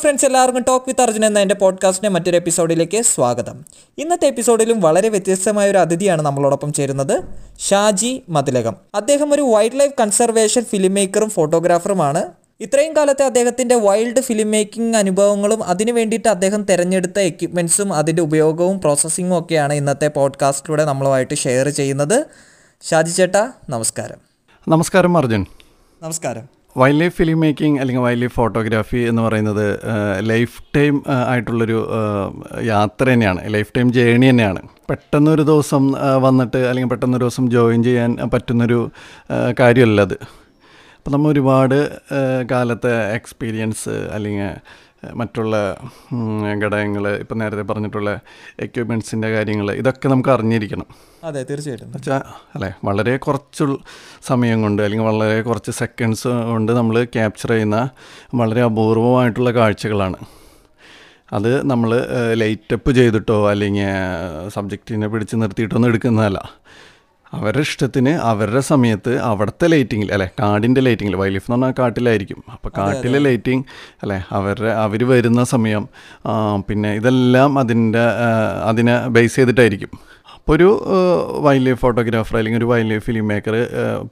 Friends എല്ലാവർക്കും talk with Arjun എന്ന എന്റെ പോഡ്കാസ്റ്റിന്റെ മറ്റൊരു എപ്പിസോഡിലേക്ക് സ്വാഗതം. ഇന്നത്തെ എപ്പിസോഡിലും വളരെ വ്യത്യസ്തമായ ഒരു അതിഥിയാണ് നമ്മളോടൊപ്പം ചേരുന്നത് ഷാജി മതിലകം. അദ്ദേഹം ഒരു വൈൽഡ് ലൈഫ് കൺസർവേഷൻ ഫിലിം മേക്കറും ഫോട്ടോഗ്രാഫറുമാണ് ഇത്രയും കാലത്തെ അദ്ദേഹത്തിന്റെ വൈൽഡ് ഫിലിം മേക്കിംഗ് അനുഭവങ്ങളും അതിനു വേണ്ടിയിട്ട് അദ്ദേഹം തിരഞ്ഞെടുത്ത എക്യുപ്മെന്റ്സും അതിന്റെ ഉപയോഗവും പ്രോസസ്സിങ്ങും ഒക്കെയാണ് ഇന്നത്തെ പോഡ്കാസ്റ്റിലൂടെ നമ്മളുമായിട്ട് ഷെയർ ചെയ്യുന്നത്. ഷാജി ചേട്ടാ നമസ്കാരം. നമസ്കാരം അർജുൻ. നമസ്കാരം. വൈൽഡ് ലൈഫ് ഫിലിം മേക്കിംഗ് അല്ലെങ്കിൽ വൈൽഡ് ലൈഫ് ഫോട്ടോഗ്രാഫി എന്ന് പറയുന്നത് ലൈഫ് ടൈം ആയിട്ടുള്ളൊരു യാത്ര തന്നെയാണ്. ലൈഫ് ടൈം ജേണി തന്നെയാണ്. പെട്ടെന്നൊരു ദിവസം വന്നിട്ട് അല്ലെങ്കിൽ പെട്ടെന്നൊരു ദിവസം ജോയിൻ ചെയ്യാൻ പറ്റുന്നൊരു കാര്യമല്ല അത്. അപ്പോൾ നമ്മൾ ഒരുപാട് കാലത്തെ എക്സ്പീരിയൻസ് അല്ലെങ്കിൽ മറ്റുള്ള ഘടകങ്ങൾ ഇപ്പം നേരത്തെ പറഞ്ഞിട്ടുള്ള എക്യുപ്മെന്റ്സിന്റെ കാര്യങ്ങൾ ഇതൊക്കെ നമുക്ക് അറിഞ്ഞിരിക്കണം. അതെ തീർച്ചയായിട്ടും. വെച്ചാൽ അല്ലേ വളരെ കുറച്ച് സമയം കൊണ്ട് അല്ലെങ്കിൽ വളരെ കുറച്ച് സെക്കൻഡ്സ് കൊണ്ട് നമ്മൾ ക്യാപ്ചർ ചെയ്യുന്ന വളരെ അപൂർവമായിട്ടുള്ള കാഴ്ചകളാണ്. അത് നമ്മൾ ലൈറ്റപ്പ് ചെയ്തിട്ടോ അല്ലെങ്കിൽ സബ്ജക്റ്റിനെ പിടിച്ച് നിർത്തിയിട്ടൊന്നും എടുക്കുന്നതല്ല. അവരുടെ ഇഷ്ടത്തിന് അവരുടെ സമയത്ത് അവിടുത്തെ ലൈറ്റിങ്ങിൽ അല്ലെ? കാടിന്റെ ലൈറ്റിങ്ങിൽ വൈൽഡ് ലൈഫ് എന്ന് പറഞ്ഞാൽ കാട്ടിലായിരിക്കും. അപ്പോൾ കാട്ടിലെ ലൈറ്റിംഗ് അല്ലെ? അവരുടെ അവർ വരുന്ന സമയം പിന്നെ ഇതെല്ലാം അതിന്റെ അതിനെ ബേസ് ചെയ്തിട്ടായിരിക്കും. അപ്പോൾ ഒരു വൈൽഡ് ലൈഫ് ഫോട്ടോഗ്രാഫർ അല്ലെങ്കിൽ ഒരു വൈൽഡ് ലൈഫ് ഫിലിം മേക്കർ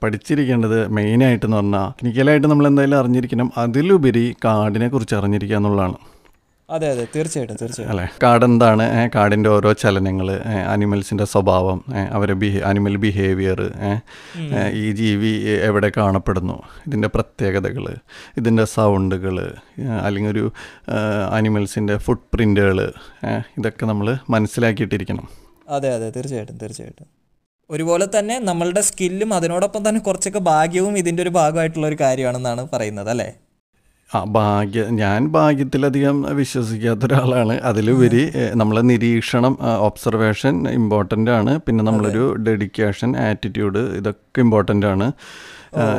പഠിച്ചിരിക്കേണ്ടത് മെയിനായിട്ടെന്ന് പറഞ്ഞാൽ ടെക്നിക്കലായിട്ട് നമ്മൾ എന്തായാലും അറിഞ്ഞിരിക്കണം. അതിലുപരി കാടിനെ കുറിച്ച് അറിഞ്ഞിരിക്കുക എന്നുള്ളതാണ്. അതെ അതെ. തീർച്ചയായിട്ടും തീർച്ചയായിട്ടും. അല്ലേ? കാട് എന്താണ് കാടിന്റെ ഓരോ ചലനങ്ങൾ അനിമൽസിന്റെ സ്വഭാവം അവർ അവരെ ബിഹേ അനിമൽ ബിഹേവിയർ ഈ ജീവി എവിടെ കാണപ്പെടുന്നു ഇതിന്റെ പ്രത്യേകതകൾ ഇതിന്റെ സൗണ്ടുകൾ അല്ലെങ്കിൽ ഒരു അനിമൽസിന്റെ ഫുട് പ്രിന്റുകൾ ഇതൊക്കെ നമ്മൾ മനസ്സിലാക്കിയിട്ടിരിക്കണം. അതെ അതെ. തീർച്ചയായിട്ടും തീർച്ചയായിട്ടും. ഒരുപോലെ തന്നെ നമ്മളുടെ സ്കില്ലും അതിനോടൊപ്പം തന്നെ കുറച്ചൊക്കെ ഭാഗ്യവും ഇതിന്റെ ഒരു ഭാഗമായിട്ടുള്ള ഒരു കാര്യമാണെന്നാണ് പറയുന്നത് അല്ലേ? ആ ഭാഗ്യ ഞാൻ ഭാഗ്യത്തിലധികം വിശ്വസിക്കാത്ത ഒരാളാണ്. അതിലുപരി നമ്മളെ നിരീക്ഷണം ഒബ്സർവേഷൻ ഇമ്പോർട്ടന്റ് ആണ്. പിന്നെ നമ്മളൊരു ഡെഡിക്കേഷൻ ആറ്റിറ്റ്യൂഡ് ഇതൊക്കെ ഇമ്പോർട്ടന്റ് ആണ്.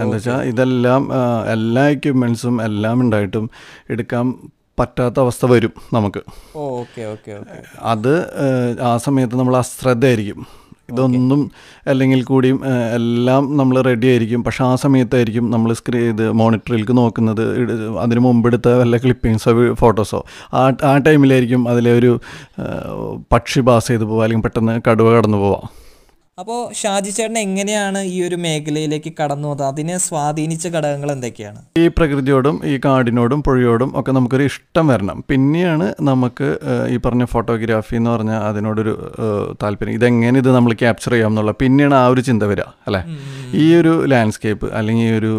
എന്താ വെച്ചാൽ ഇതെല്ലാം എല്ലാ എക്യുപ്മെൻസും എല്ലാം ഉണ്ടായിട്ടും എടുക്കാൻ പറ്റാത്ത അവസ്ഥ വരും നമുക്ക്. അത് ആ സമയത്ത് നമ്മൾ അശ്രദ്ധയായിരിക്കും. ഇതൊന്നും അല്ലെങ്കിൽ കൂടിയും എല്ലാം നമ്മൾ റെഡി ആയിരിക്കും. പക്ഷെ ആ സമയത്തായിരിക്കും നമ്മൾ സ്ക്രീൻ ഇത് മോണിറ്ററിലേക്ക് നോക്കുന്നത്. അതിന് മുമ്പ് എടുത്ത വല്ല ക്ലിപ്പിങ്സോ ഫോട്ടോസോ ആ ആ ടൈമിലായിരിക്കും അതിലെ ഒരു പക്ഷി പാസ് ചെയ്ത് പോവുക അല്ലെങ്കിൽ പെട്ടെന്ന് കടുവ കടന്നു പോവാം അപ്പോൾ ഷാജി ചേട്ടൻ എങ്ങനെയാണ് ഈ ഒരു മേഖലയിലേക്ക് കടന്നു വന്നത് അതിനെ സ്വാധീനിച്ച ഘടകങ്ങൾ എന്തൊക്കെയാണ്? ഈ പ്രകൃതിയോടും ഈ കാടിനോടും പുഴയോടും ഒക്കെ നമുക്കൊരു ഇഷ്ടം വരണം. പിന്നെയാണ് നമുക്ക് ഈ പറഞ്ഞ ഫോട്ടോഗ്രാഫി എന്ന് പറഞ്ഞാൽ അതിനോടൊരു താല്പര്യം. ഇതെങ്ങനെ ഇത് നമ്മൾ ക്യാപ്ചർ ചെയ്യാം എന്നുള്ള പിന്നെയാണ് ആ ഒരു ചിന്ത വരിക അല്ലേ? ഈ ഒരു ലാൻഡ്സ്കേപ്പ് അല്ലെങ്കിൽ ഈ ഒരു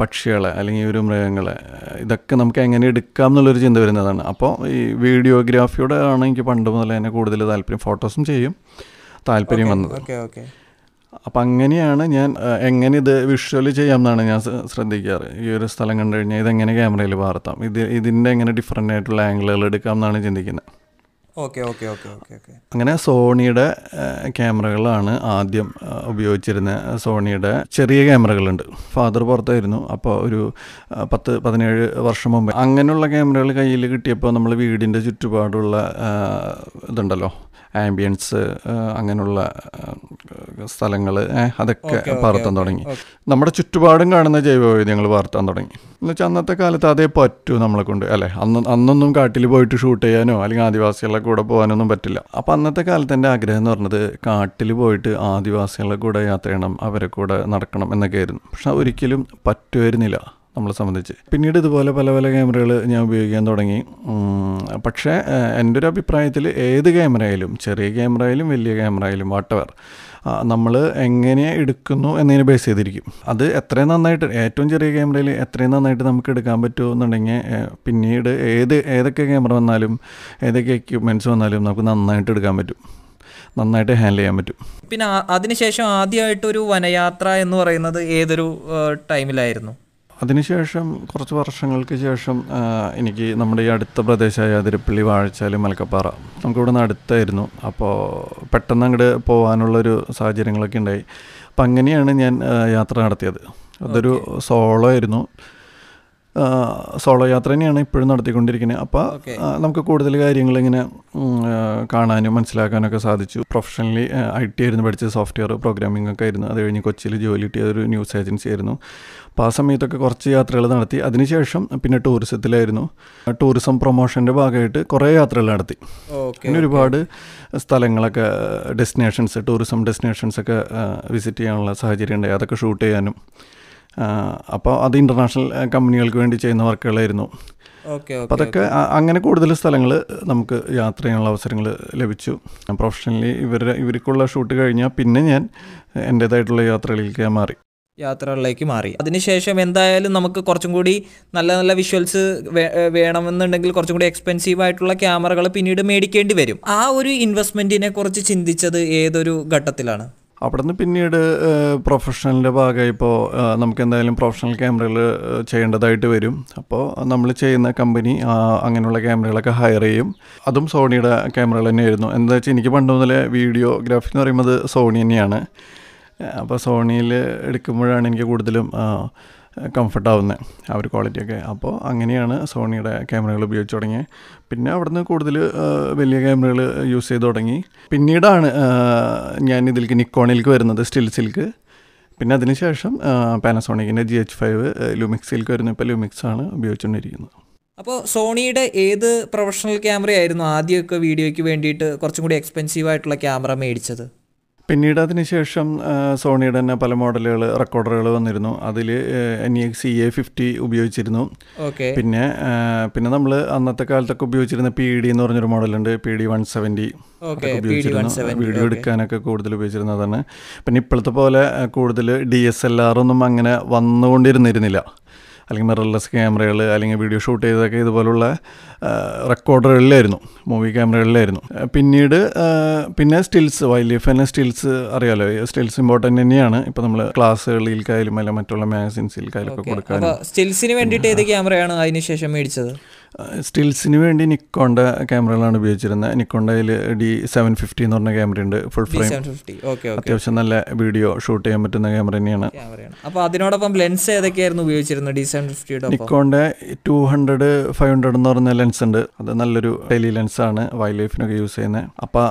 പക്ഷികളെ അല്ലെങ്കിൽ ഈ ഒരു മൃഗങ്ങളെ ഇതൊക്കെ നമുക്ക് എങ്ങനെ എടുക്കാം എന്നുള്ളൊരു ചിന്ത വരുന്നതാണ്. അപ്പോൾ ഈ വീഡിയോഗ്രാഫിയോടെ ആണ് എനിക്ക് പണ്ട് മുതലേ തന്നെ കൂടുതൽ താല്പര്യം. ഫോട്ടോസും ചെയ്യും. താല്പര്യം വന്നത്. അപ്പം അങ്ങനെയാണ് ഞാൻ എങ്ങനെ ഇത് വിഷ്വലി ചെയ്യാം എന്നാണ് ഞാൻ ശ്ര- ശ്രദ്ധിക്കാറ്. ഈ ഒരു സ്ഥലം കണ്ടു കഴിഞ്ഞാൽ ഇതെങ്ങനെ ക്യാമറയിൽ പകർത്താം. ഇത് ഇതിന്റെ എങ്ങനെ ഡിഫറെന്റ് ആയിട്ടുള്ള ആംഗിളുകൾ എടുക്കാം എന്നാണ് ചിന്തിക്കുന്നത്. Okay okay okay okay okay. അങ്ങനെ സോണിയുടെ ക്യാമറകളാണ് ആദ്യം ഉപയോഗിച്ചിരുന്ന സോണിയുടെ ചെറിയ ക്യാമറകളുണ്ട്. ഫാദർ പുറത്തായിരുന്നു. അപ്പോൾ ഒരു പത്ത് പതിനേഴ് വർഷം മുമ്പ് അങ്ങനെയുള്ള ക്യാമറകൾ കയ്യിൽ കിട്ടിയപ്പോൾ നമ്മൾ വീടിന്റെ ചുറ്റുപാടുള്ള ഇതുണ്ടല്ലോ ആംബിയൻസ് അങ്ങനെയുള്ള സ്ഥലങ്ങൾ അതൊക്കെ പകർത്താൻ തുടങ്ങി. നമ്മുടെ ചുറ്റുപാടും കാണുന്ന ജൈവവൈവിധ്യങ്ങൾ പകർത്താൻ തുടങ്ങി. എന്ന് വെച്ചാൽ അന്നത്തെ കാലത്ത് അതേ പറ്റൂ നമ്മളെ കൊണ്ട്. അല്ലേ? അന്ന് അന്നൊന്നും കാട്ടിൽ പോയിട്ട് ഷൂട്ട് ചെയ്യാനോ അല്ലെങ്കിൽ ആദിവാസികളുടെ കൂടെ പോകാനൊന്നും പറ്റില്ല. അപ്പം അന്നത്തെ കാലത്ത് എന്റെ ആഗ്രഹം എന്ന് പറഞ്ഞത് കാട്ടിൽ പോയിട്ട് ആദിവാസികളുടെ കൂടെ യാത്ര ചെയ്യണം അവരെ കൂടെ നടക്കണം എന്നൊക്കെ ആയിരുന്നു പക്ഷെ ഒരിക്കലും പറ്റുമായിരുന്നില്ല. നമ്മളെ സംബന്ധിച്ച്. പിന്നീട് ഇതുപോലെ പല പല ക്യാമറകൾ ഞാൻ ഉപയോഗിക്കാൻ തുടങ്ങി. പക്ഷേ എന്റെ ഒരു അഭിപ്രായത്തിൽ ഏത് ക്യാമറയിലും ചെറിയ ക്യാമറയിലും വലിയ ക്യാമറയിലും വാട്ടവർ നമ്മൾ എങ്ങനെ എടുക്കുന്നു എന്നതിനെ ബേസ് ചെയ്തിരിക്കും. അത് എത്രയും നന്നായിട്ട് ഏറ്റവും ചെറിയ ക്യാമറയിൽ എത്രയും നന്നായിട്ട് നമുക്ക് എടുക്കാൻ പറ്റുമോ എന്നുണ്ടെങ്കിൽ പിന്നീട് ഏത് ഏതൊക്കെ ക്യാമറ വന്നാലും ഏതൊക്കെ എക്യുപ്മെന്റ്സ് വന്നാലും നമുക്ക് നന്നായിട്ട് എടുക്കാൻ പറ്റും. നന്നായിട്ട് ഹാൻഡിൽ ചെയ്യാൻ പറ്റും. പിന്നെ അതിനുശേഷം ആദ്യമായിട്ടൊരു വനയാത്ര എന്ന് പറയുന്നത് ഏതൊരു ടൈമിലായിരുന്നു അതിനുശേഷം കുറച്ച് വർഷങ്ങൾക്ക് ശേഷം എനിക്ക് നമ്മുടെ ഈ അടുത്ത പ്രദേശമായ അതിരപ്പള്ളി വാഴച്ചാൽ മലക്കപ്പാറ നമുക്കിവിടെ നിന്ന് അടുത്തായിരുന്നു. അപ്പോൾ പെട്ടെന്ന് അങ്ങോട്ട് പോകാനുള്ളൊരു സാഹചര്യങ്ങളൊക്കെ ഉണ്ടായി. അപ്പം അങ്ങനെയാണ് ഞാൻ യാത്ര നടത്തിയത്. അതൊരു സോളോ ആയിരുന്നു. സോളോ യാത്ര തന്നെയാണ് ഇപ്പോഴും നടത്തിക്കൊണ്ടിരിക്കുന്നത്. അപ്പോൾ നമുക്ക് കൂടുതൽ കാര്യങ്ങൾ ഇങ്ങനെ കാണാനും മനസ്സിലാക്കാനൊക്കെ സാധിച്ചു. പ്രൊഫഷണലി ഐ ടി ആയിരുന്നു പഠിച്ചത് സോഫ്റ്റ്വെയർ പ്രോഗ്രാമിംഗ് ഒക്കെ ആയിരുന്നു. അത് കഴിഞ്ഞ് കൊച്ചിയിൽ ജോലി കിട്ടിയ ഒരു ന്യൂസ് ഏജൻസി ആയിരുന്നു. അപ്പോൾ ആ സമയത്തൊക്കെ കുറച്ച് യാത്രകൾ നടത്തി. അതിനുശേഷം പിന്നെ ടൂറിസത്തിലായിരുന്നു ടൂറിസം പ്രൊമോഷന്റെ ഭാഗമായിട്ട് കുറേ യാത്രകൾ നടത്തി. പിന്നെ ഒരുപാട് സ്ഥലങ്ങളൊക്കെ ഡെസ്റ്റിനേഷൻസ് ടൂറിസം ഡെസ്റ്റിനേഷൻസ് ഒക്കെ വിസിറ്റ് ചെയ്യാനുള്ള സാഹചര്യം ഉണ്ടായി. അതൊക്കെ ഷൂട്ട് ചെയ്യാനും അപ്പോൾ അത് ഇന്റർനാഷണൽ കമ്പനികൾക്ക് വേണ്ടി ചെയ്യുന്ന വർക്കുകളായിരുന്നു. ഓക്കെ അപ്പോൾ അതൊക്കെ അങ്ങനെ കൂടുതൽ സ്ഥലങ്ങൾ നമുക്ക് യാത്ര ചെയ്യാനുള്ള അവസരങ്ങൾ ലഭിച്ചു. പ്രൊഫഷണലി ഇവരുടെ ഇവർക്കുള്ള ഷൂട്ട് കഴിഞ്ഞാൽ പിന്നെ ഞാൻ എന്റേതായിട്ടുള്ള യാത്രകളിലേക്ക് ഞാൻ മാറി. യാത്രകളിലേക്ക് മാറി. അതിനുശേഷം എന്തായാലും നമുക്ക് കുറച്ചും കൂടി നല്ല നല്ല വിഷ്വൽസ് വേണമെന്നുണ്ടെങ്കിൽ കുറച്ചും കൂടി എക്സ്പെൻസീവ് ആയിട്ടുള്ള ക്യാമറകൾ പിന്നീട് മേടിക്കേണ്ടി വരും. ആ ഒരു ഇൻവെസ്റ്റ്മെന്റിനെ കുറിച്ച് ചിന്തിച്ചത് ഏതൊരു ഘട്ടത്തിലാണ്? അവിടെ നിന്ന് പിന്നീട് പ്രൊഫഷണലിന്റെ ഭാഗമായി ഇപ്പോൾ നമുക്ക് എന്തായാലും പ്രൊഫഷണൽ ക്യാമറകൾ ചെയ്യേണ്ടതായിട്ട് വരും. അപ്പോൾ നമ്മൾ ചെയ്യുന്ന കമ്പനി അങ്ങനെയുള്ള ക്യാമറകളൊക്കെ ഹയർ ചെയ്യും. അതും സോണിയുടെ ക്യാമറകൾ തന്നെയായിരുന്നു. എന്താ വെച്ചാൽ എനിക്ക് പണ്ട് മുതലേ വീഡിയോഗ്രാഫി എന്ന് പറയുന്നത് സോണി തന്നെയാണ്. അപ്പോൾ സോണിയിൽ എടുക്കുമ്പോഴാണ് എനിക്ക് കൂടുതലും കംഫർട്ട് ആവുന്നത് ആ ഒരു ക്വാളിറ്റിയൊക്കെ അപ്പോൾ അങ്ങനെയാണ് സോണിയുടെ ക്യാമറകൾ ഉപയോഗിച്ച് തുടങ്ങിയത് പിന്നെ അവിടുന്ന് കൂടുതൽ വലിയ ക്യാമറകൾ യൂസ് ചെയ്ത് തുടങ്ങി. പിന്നീടാണ് ഞാൻ ഇതിലേക്ക് നിക്കോണിലേക്ക് വരുന്നത് സ്റ്റിൽസിലേക്ക് പിന്നെ അതിനുശേഷം പാനസോണിക്കിന്റെ ജി എച്ച് ഫൈവ് ലുമിക്സിലേക്ക് വരുന്നു ഇപ്പോൾ ലുമിക്സ് ആണ് ഉപയോഗിച്ചുകൊണ്ടിരിക്കുന്നത് അപ്പോൾ സോണിയുടെ ഏത് പ്രൊഫഷണൽ ക്യാമറയായിരുന്നു ആദ്യമൊക്കെ വീഡിയോയ്ക്ക് വേണ്ടിയിട്ട് കുറച്ചും കൂടി എക്സ്പെൻസീവ് ആയിട്ടുള്ള ക്യാമറ മേടിച്ചത്? പിന്നീട് അതിനുശേഷം സോണിയുടെ തന്നെ പല മോഡലുകൾ റെക്കോർഡറുകൾ വന്നിരുന്നു. അതിൽ N E X C A fifty ഉപയോഗിച്ചിരുന്നു. ഓക്കെ. പിന്നെ പിന്നെ നമ്മൾ അന്നത്തെ കാലത്തൊക്കെ ഉപയോഗിച്ചിരുന്ന പി ഡി എന്ന് പറഞ്ഞൊരു മോഡലുണ്ട്. പി ഡി വൺ സെവന്റി ഉപയോഗിച്ചിരുന്നു. വീഡിയോ എടുക്കാനൊക്കെ കൂടുതൽ ഉപയോഗിച്ചിരുന്നതാണ് പിന്നെ ഇപ്പോഴത്തെ പോലെ കൂടുതൽ ഡി എസ് എൽ ആർ ഒന്നും അങ്ങനെ വന്നുകൊണ്ടിരുന്നിരുന്നില്ല. അല്ലെങ്കിൽ മിറർലെസ് ക്യാമറകൾ അല്ലെങ്കിൽ വീഡിയോ ഷൂട്ട് ചെയ്തതൊക്കെ ഇതുപോലുള്ള റെക്കോർഡറുകളിലായിരുന്നു മൂവി ക്യാമറകളിലായിരുന്നു പിന്നീട് പിന്നെ സ്റ്റിൽസ് വൈൽഡ് ലൈഫ് തന്നെ സ്റ്റിൽസ് അറിയാലോ സ്റ്റിൽസ് ഇമ്പോർട്ടന്റ് തന്നെയാണ്. ഇപ്പോൾ നമ്മൾ ക്ലാസ്സുകളിലേക്കായാലും അല്ലെങ്കിൽ മറ്റുള്ള മാഗസിൻസിൽ ഒക്കെ കൊടുക്കാൻ സ്റ്റിൽസിന് വേണ്ടിയിട്ട് ഏത് ക്യാമറയാണ് അതിനുശേഷം മേടിച്ചത്? സ്റ്റിൽസിന് വേണ്ടി നിക്കോണ്ട ക്യാമറകളാണ് ഉപയോഗിച്ചിരുന്നത്. നിക്കോണ്ടയിൽ ഡി സെവൻ ഫിഫ്റ്റി എന്ന് പറഞ്ഞ ക്യാമറയുണ്ട് ഫുൾ ഫ്രെയിം അത്യാവശ്യം നല്ല വീഡിയോ ഷൂട്ട് ചെയ്യാൻ പറ്റുന്ന ക്യാമറ തന്നെയാണ്. അപ്പോൾ അതിനോടൊപ്പം ലെൻസ് ഏതൊക്കെയായിരുന്നു ഉപയോഗിച്ചിരുന്നത് ഡി സെവൻ ഫിഫ്റ്റിയുടെ നിക്കോണ്ട ടു ഹൺഡ്രഡ് ഫൈവ് ഹൺഡ്രഡ് എന്ന് പറഞ്ഞ ലെൻസ് ഉണ്ട്. അത് നല്ലൊരു ഡെയിലി ലെൻസ് ആണ്. വൈൽഡ് ലൈഫിനൊക്കെ യൂസ് ചെയ്യുന്നത് അപ്പോൾ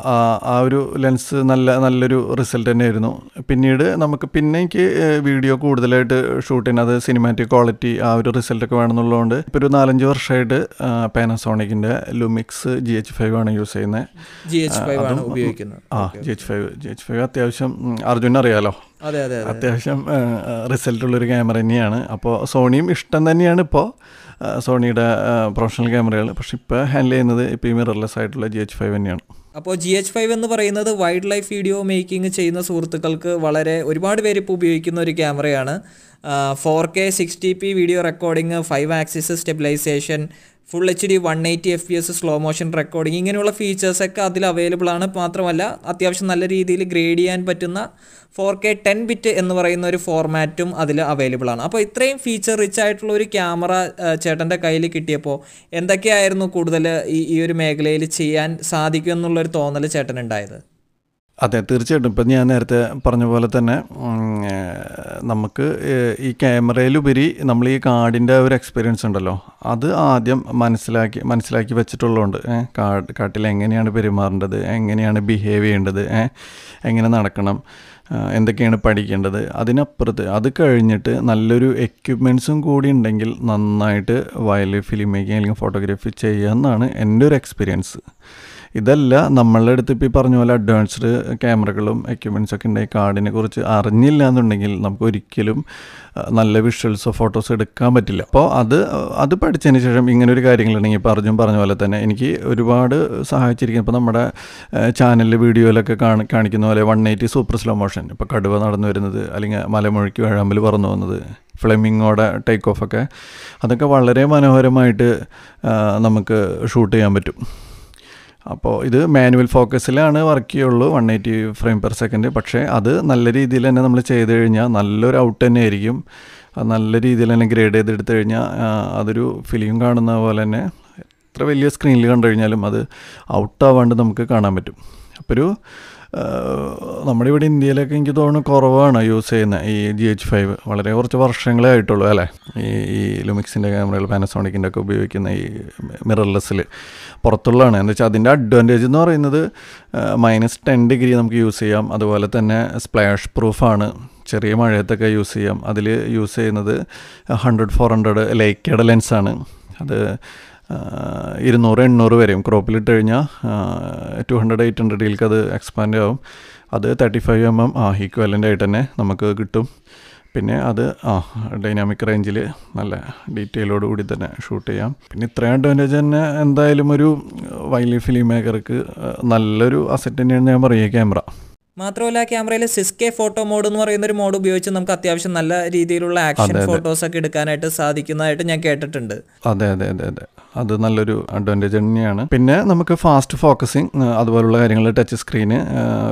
ആ ഒരു ലെൻസ് നല്ല നല്ലൊരു റിസൾട്ട് തന്നെയായിരുന്നു. പിന്നീട് നമുക്ക് പിന്നെ എനിക്ക് വീഡിയോ കൂടുതലായിട്ട് ഷൂട്ട് ചെയ്യുന്നത് അത് സിനിമാറ്റിക് ക്വാളിറ്റി ആ ഒരു റിസൾട്ടൊക്കെ വേണമെന്നുള്ളതുകൊണ്ട് ഇപ്പോൾ ഒരു നാലഞ്ച് വർഷമായിട്ട് പാനസോണിക്കിന്റെ ലുമിക്സ് ജി എച്ച് ഫൈവ് ആണ് യൂസ് ചെയ്യുന്നത് ജി എച്ച് ഫൈവ് ആണ് ഉപയോഗിക്കുന്നത്. ആ G H five G H five അത്യാവശ്യം അർജുന അറിയാലോ? അതെ അതെ അതെ. അത്യാവശ്യം റിസൾട്ട് ഉള്ളൊരു ക്യാമറ തന്നെയാണ്. അപ്പോൾ സോണിയും ഇഷ്ടം തന്നെയാണ് ഇപ്പോൾ സോണിയുടെ പ്രൊഫഷണൽ ക്യാമറകൾ പക്ഷെ ഇപ്പോൾ ഹാൻഡിൽ ചെയ്യുന്നത് ഇപ്പോൾ ഈ മിറർലെസ് ആയിട്ടുള്ള ജി എച്ച് ഫൈവ് തന്നെയാണ്. അപ്പോൾ ജി എച്ച് ഫൈവ് എന്ന് പറയുന്നത് വൈൽഡ് ലൈഫ് വീഡിയോ മേക്കിംഗ് ചെയ്യുന്ന സുഹൃത്തുക്കൾക്ക് വളരെ ഒരുപാട് പേര് ഇപ്പോൾ ഉപയോഗിക്കുന്ന ഒരു ക്യാമറയാണ് four K sixty P video recording five axis stabilisation full H D one eighty F P S slow motion recording ഇങ്ങനെയുള്ള ഫീച്ചേഴ്സൊക്കെ അതിൽ അവൈലബിൾ ആണ്. മാത്രമല്ല അത്യാവശ്യം നല്ല രീതിയിൽ ഗ്രേഡ് ചെയ്യാൻ പറ്റുന്ന ഫോർ കെ ടെൻ ബിറ്റ് എന്ന് പറയുന്ന ഒരു ഫോർമാറ്റും അതിൽ അവൈലബിൾ ആണ്. അപ്പോൾ ഇത്രയും ഫീച്ചർ റിച്ച് ആയിട്ടുള്ള ഒരു ക്യാമറ ചേട്ടന്റെ കയ്യിൽ കിട്ടിയപ്പോൾ എന്തൊക്കെയായിരുന്നു കൂടുതൽ ഈ ഈ ഒരു മേഖലയിൽ ചെയ്യാൻ സാധിക്കും എന്നുള്ളൊരു തോന്നൽ ചേട്ടനുണ്ടായത്? അതെ തീർച്ചയായിട്ടും. ഇപ്പം ഞാൻ നേരത്തെ പറഞ്ഞ പോലെ തന്നെ നമുക്ക് ഈ ക്യാമറയിലുപരി നമ്മൾ ഈ കാടിന്റെ ഒരു എക്സ്പീരിയൻസ് ഉണ്ടല്ലോ. അത് ആദ്യം മനസ്സിലാക്കി മനസ്സിലാക്കി വെച്ചിട്ടുള്ളതുകൊണ്ട് കാട് കാട്ടിൽ എങ്ങനെയാണ് പെരുമാറേണ്ടത്? എങ്ങനെയാണ് ബിഹേവ് ചെയ്യേണ്ടത്? എങ്ങനെ നടക്കണം? എന്തൊക്കെയാണ് പഠിക്കേണ്ടത്? അതിനപ്പുറത്ത് അത് കഴിഞ്ഞിട്ട് നല്ലൊരു എക്യുപ്മെൻസും കൂടി ഉണ്ടെങ്കിൽ നന്നായിട്ട് വയലിൽ ഫിലിം മേക്കിംഗ് അല്ലെങ്കിൽ ഫോട്ടോഗ്രാഫി ചെയ്യാമെന്നാണ് എന്റെ ഒരു എക്സ്പീരിയൻസ് ഇതല്ല നമ്മളുടെ അടുത്ത് ഇപ്പോൾ ഈ പറഞ്ഞ പോലെ അഡ്വാൻസ്ഡ് ക്യാമറകളും എക്യുപ്മെന്റ്സ് ഒക്കെ ഉണ്ടെങ്കിൽ കാർഡിനെ കുറിച്ച് അറിഞ്ഞില്ല എന്നുണ്ടെങ്കിൽ നമുക്ക് ഒരിക്കലും നല്ല വിഷ്വൽസോ ഫോട്ടോസ് എടുക്കാൻ പറ്റില്ല. അപ്പോൾ അത് അത് പഠിച്ചതിന് ശേഷം ഇങ്ങനെ ഒരു കാര്യങ്ങളുണ്ടെങ്കിൽ ഇപ്പോൾ അർജുൻ പറഞ്ഞ പോലെ തന്നെ എനിക്ക് ഒരുപാട് സഹായിച്ചിരിക്കുന്നത് ഇപ്പോൾ നമ്മുടെ ചാനലിൽ വീഡിയോയിലൊക്കെ കാണി കാണിക്കുന്ന പോലെ one eighty super slow motion ഇപ്പോൾ കടുവ നടന്നു വരുന്നത് അല്ലെങ്കിൽ മലമുഴക്കി വേഴാമ്പൽ പറന്നു വന്നത് ഫ്ലെമിങ്ങോടെ ടേക്ക് ഓഫൊക്കെ അതൊക്കെ വളരെ മനോഹരമായിട്ട് നമുക്ക് ഷൂട്ട് ചെയ്യാൻ പറ്റും. അപ്പോൾ ഇത് മാനുവൽ ഫോക്കസിലാണ് വർക്ക് ചെയ്യുള്ളൂ one eighty frame per second പക്ഷേ അത് നല്ല രീതിയിൽ തന്നെ നമ്മൾ ചെയ്ത് കഴിഞ്ഞാൽ നല്ലൊരു ഔട്ട് തന്നെ ആയിരിക്കും. നല്ല രീതിയിൽ തന്നെ ഗ്രേഡ് ചെയ്തെടുത്ത് കഴിഞ്ഞാൽ അതൊരു ഫിലിം കാണുന്ന പോലെ തന്നെ എത്ര വലിയ സ്ക്രീനിൽ കണ്ടു കഴിഞ്ഞാലും അത് ഔട്ടാവാണ്ട് നമുക്ക് കാണാൻ പറ്റും. അപ്പോൾ ഒരു നമ്മുടെ ഇവിടെ ഇന്ത്യയിലൊക്കെ എനിക്ക് തോന്നുന്നു കുറവാണ് യൂസ് ചെയ്യുന്ന ഈ ജി എച്ച് ഫൈവ് വളരെ കുറച്ച് വർഷങ്ങളേ ആയിട്ടുള്ളൂ അല്ലേ? ഈ ഈ ലുമിക്സിന്റെ ക്യാമറകൾ പാനസോണിക്കിന്റെ ഒക്കെ ഉപയോഗിക്കുന്ന ഈ മിറർലെസ്സിൽ പുറത്തുള്ളതാണ്. എന്ന് വെച്ചാൽ അതിന്റെ അഡ്വാന്റേജ് എന്ന് പറയുന്നത് മൈനസ് ടെൻ ഡിഗ്രി നമുക്ക് യൂസ് ചെയ്യാം. അതുപോലെ തന്നെ സ്പ്ലാഷ് പ്രൂഫാണ് ചെറിയ മഴയത്തൊക്കെ യൂസ് ചെയ്യാം. അതിൽ യൂസ് ചെയ്യുന്നത് ഹൺഡ്രഡ് ഫോർ ഹൺഡ്രഡ് ലൈക്കയുടെ ലെൻസാണ് അത് ഇരുന്നൂറ് എണ്ണൂറ് വരെയും. ക്രോപ്പിലിട്ട് കഴിഞ്ഞാൽ ടു ഹൺഡ്രഡ് എയ്റ്റ് ഹൺഡ്രഡിലേക്ക് അത് എക്സ്പാൻഡ് ആവും. അത് തേർട്ടി ഫൈവ് എം എം ആ ഈക്വലന്റ് ആയിട്ട് തന്നെ നമുക്ക് കിട്ടും. പിന്നെ അത് ആ ഡൈനാമിക് റേഞ്ചിൽ നല്ല ഡീറ്റെയിലോട് കൂടി തന്നെ ഷൂട്ട് ചെയ്യാം. പിന്നെ ഇത്രയും അഡ്വാന്റേജ് തന്നെ എന്തായാലും ഒരു വൈൽഡ് ലൈഫ് ഫിലിം മേക്കർക്ക് നല്ലൊരു അസറ്റ് തന്നെയാണ് ഞാൻ പറയുക ക്യാമറ മാത്രമല്ല ക്യാമറയിൽ സിസ്കെ ഫോട്ടോ മോഡ് എന്ന് പറയുന്ന ഒരു മോഡ് ഉപയോഗിച്ച് നമുക്ക് അത്യാവശ്യം നല്ല രീതിയിലുള്ള ആക്ഷൻ ഫോട്ടോസ് ഒക്കെ എടുക്കാനായിട്ട് സാധിക്കുന്നതായിട്ട് ഞാൻ കേട്ടിട്ടുണ്ട്. അതെ അതെ അതെ അതെ. അത് നല്ലൊരു അഡ്വാന്റേജ് തന്നെയാണ്. പിന്നെ നമുക്ക് ഫാസ്റ്റ് ഫോക്കസിങ് അതുപോലുള്ള കാര്യങ്ങൾ ടച്ച് സ്ക്രീന്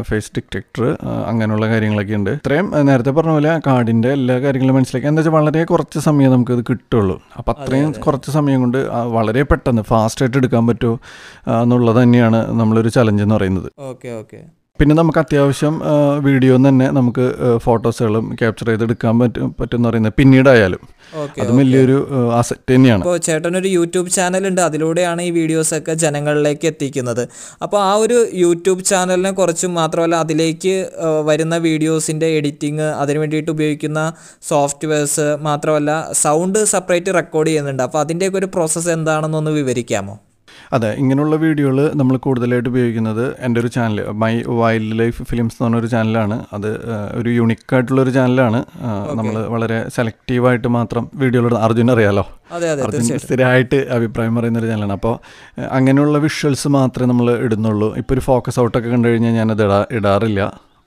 ഫേസ് ഡിറ്റക്ടർ അങ്ങനെയുള്ള കാര്യങ്ങളൊക്കെ ഉണ്ട്. ഇത്രയും നേരത്തെ പറഞ്ഞ പോലെ കാർഡിന്റെ എല്ലാ കാര്യങ്ങളും മനസ്സിലാക്കി. എന്താ വെച്ചാൽ വളരെ കുറച്ച് സമയം നമുക്ക് ഇത് കിട്ടുള്ളൂ. അപ്പം അത്രയും കുറച്ച് സമയം കൊണ്ട് വളരെ പെട്ടെന്ന് ഫാസ്റ്റ് ഫാസ്റ്റായിട്ട് എടുക്കാൻ പറ്റുമോ എന്നുള്ളത് തന്നെയാണ് നമ്മളൊരു ചലഞ്ച് എന്ന് പറയുന്നത്. Okay okay. പിന്നെ നമുക്ക് അത്യാവശ്യം വീഡിയോ തന്നെ നമുക്ക് ഫോട്ടോസുകളും ക്യാപ്ചർ ചെയ്തെടുക്കാൻ പറ്റും പറ്റും പറയുന്നത് പിന്നീടായാലും. അതും വലിയൊരു അസറ്റ് തന്നെയാണ്. അപ്പോൾ ചേട്ടനൊരു യൂട്യൂബ് ചാനൽ ഉണ്ട് അതിലൂടെയാണ് ഈ വീഡിയോസ് ഒക്കെ ജനങ്ങളിലേക്ക് എത്തിക്കുന്നത്. അപ്പോൾ ആ ഒരു യൂട്യൂബ് ചാനലിനെ കുറച്ചും മാത്രമല്ല അതിലേക്ക് വരുന്ന വീഡിയോസിന്റെ എഡിറ്റിങ് അതിന് വേണ്ടിയിട്ട് ഉപയോഗിക്കുന്ന സോഫ്റ്റ്വെയർസ് മാത്രമല്ല സൗണ്ട് സെപ്പറേറ്റ് റെക്കോർഡ് ചെയ്യുന്നുണ്ട്. അപ്പോൾ അതിന്റെയൊക്കെ ഒരു പ്രോസസ്സ് എന്താണെന്നൊന്ന് വിവരിക്കാമോ? അതെ ഇങ്ങനെയുള്ള വീഡിയോകൾ നമ്മൾ കൂടുതലായിട്ട് ഉപയോഗിക്കുന്നത് എന്റെ ഒരു channel my wild life films എന്ന് പറഞ്ഞൊരു ചാനലാണ് അത് ഒരു യുണീക്ക് ആയിട്ടുള്ളൊരു ചാനലാണ് നമ്മൾ വളരെ സെലക്റ്റീവായിട്ട് മാത്രം വീഡിയോകൾ അർജുൻ അറിയാലോ? അർജുൻ സ്ഥിരമായിട്ട് അഭിപ്രായം പറയുന്ന ഒരു ചാനലാണ് അപ്പോൾ അങ്ങനെയുള്ള വിഷ്വൽസ് മാത്രമേ നമ്മൾ ഇടുന്നുള്ളൂ. ഇപ്പോൾ ഒരു ഫോക്കസ് ഔട്ടൊക്കെ കണ്ടു കഴിഞ്ഞാൽ ഞാനത് ഇടാ ഇടാറില്ല.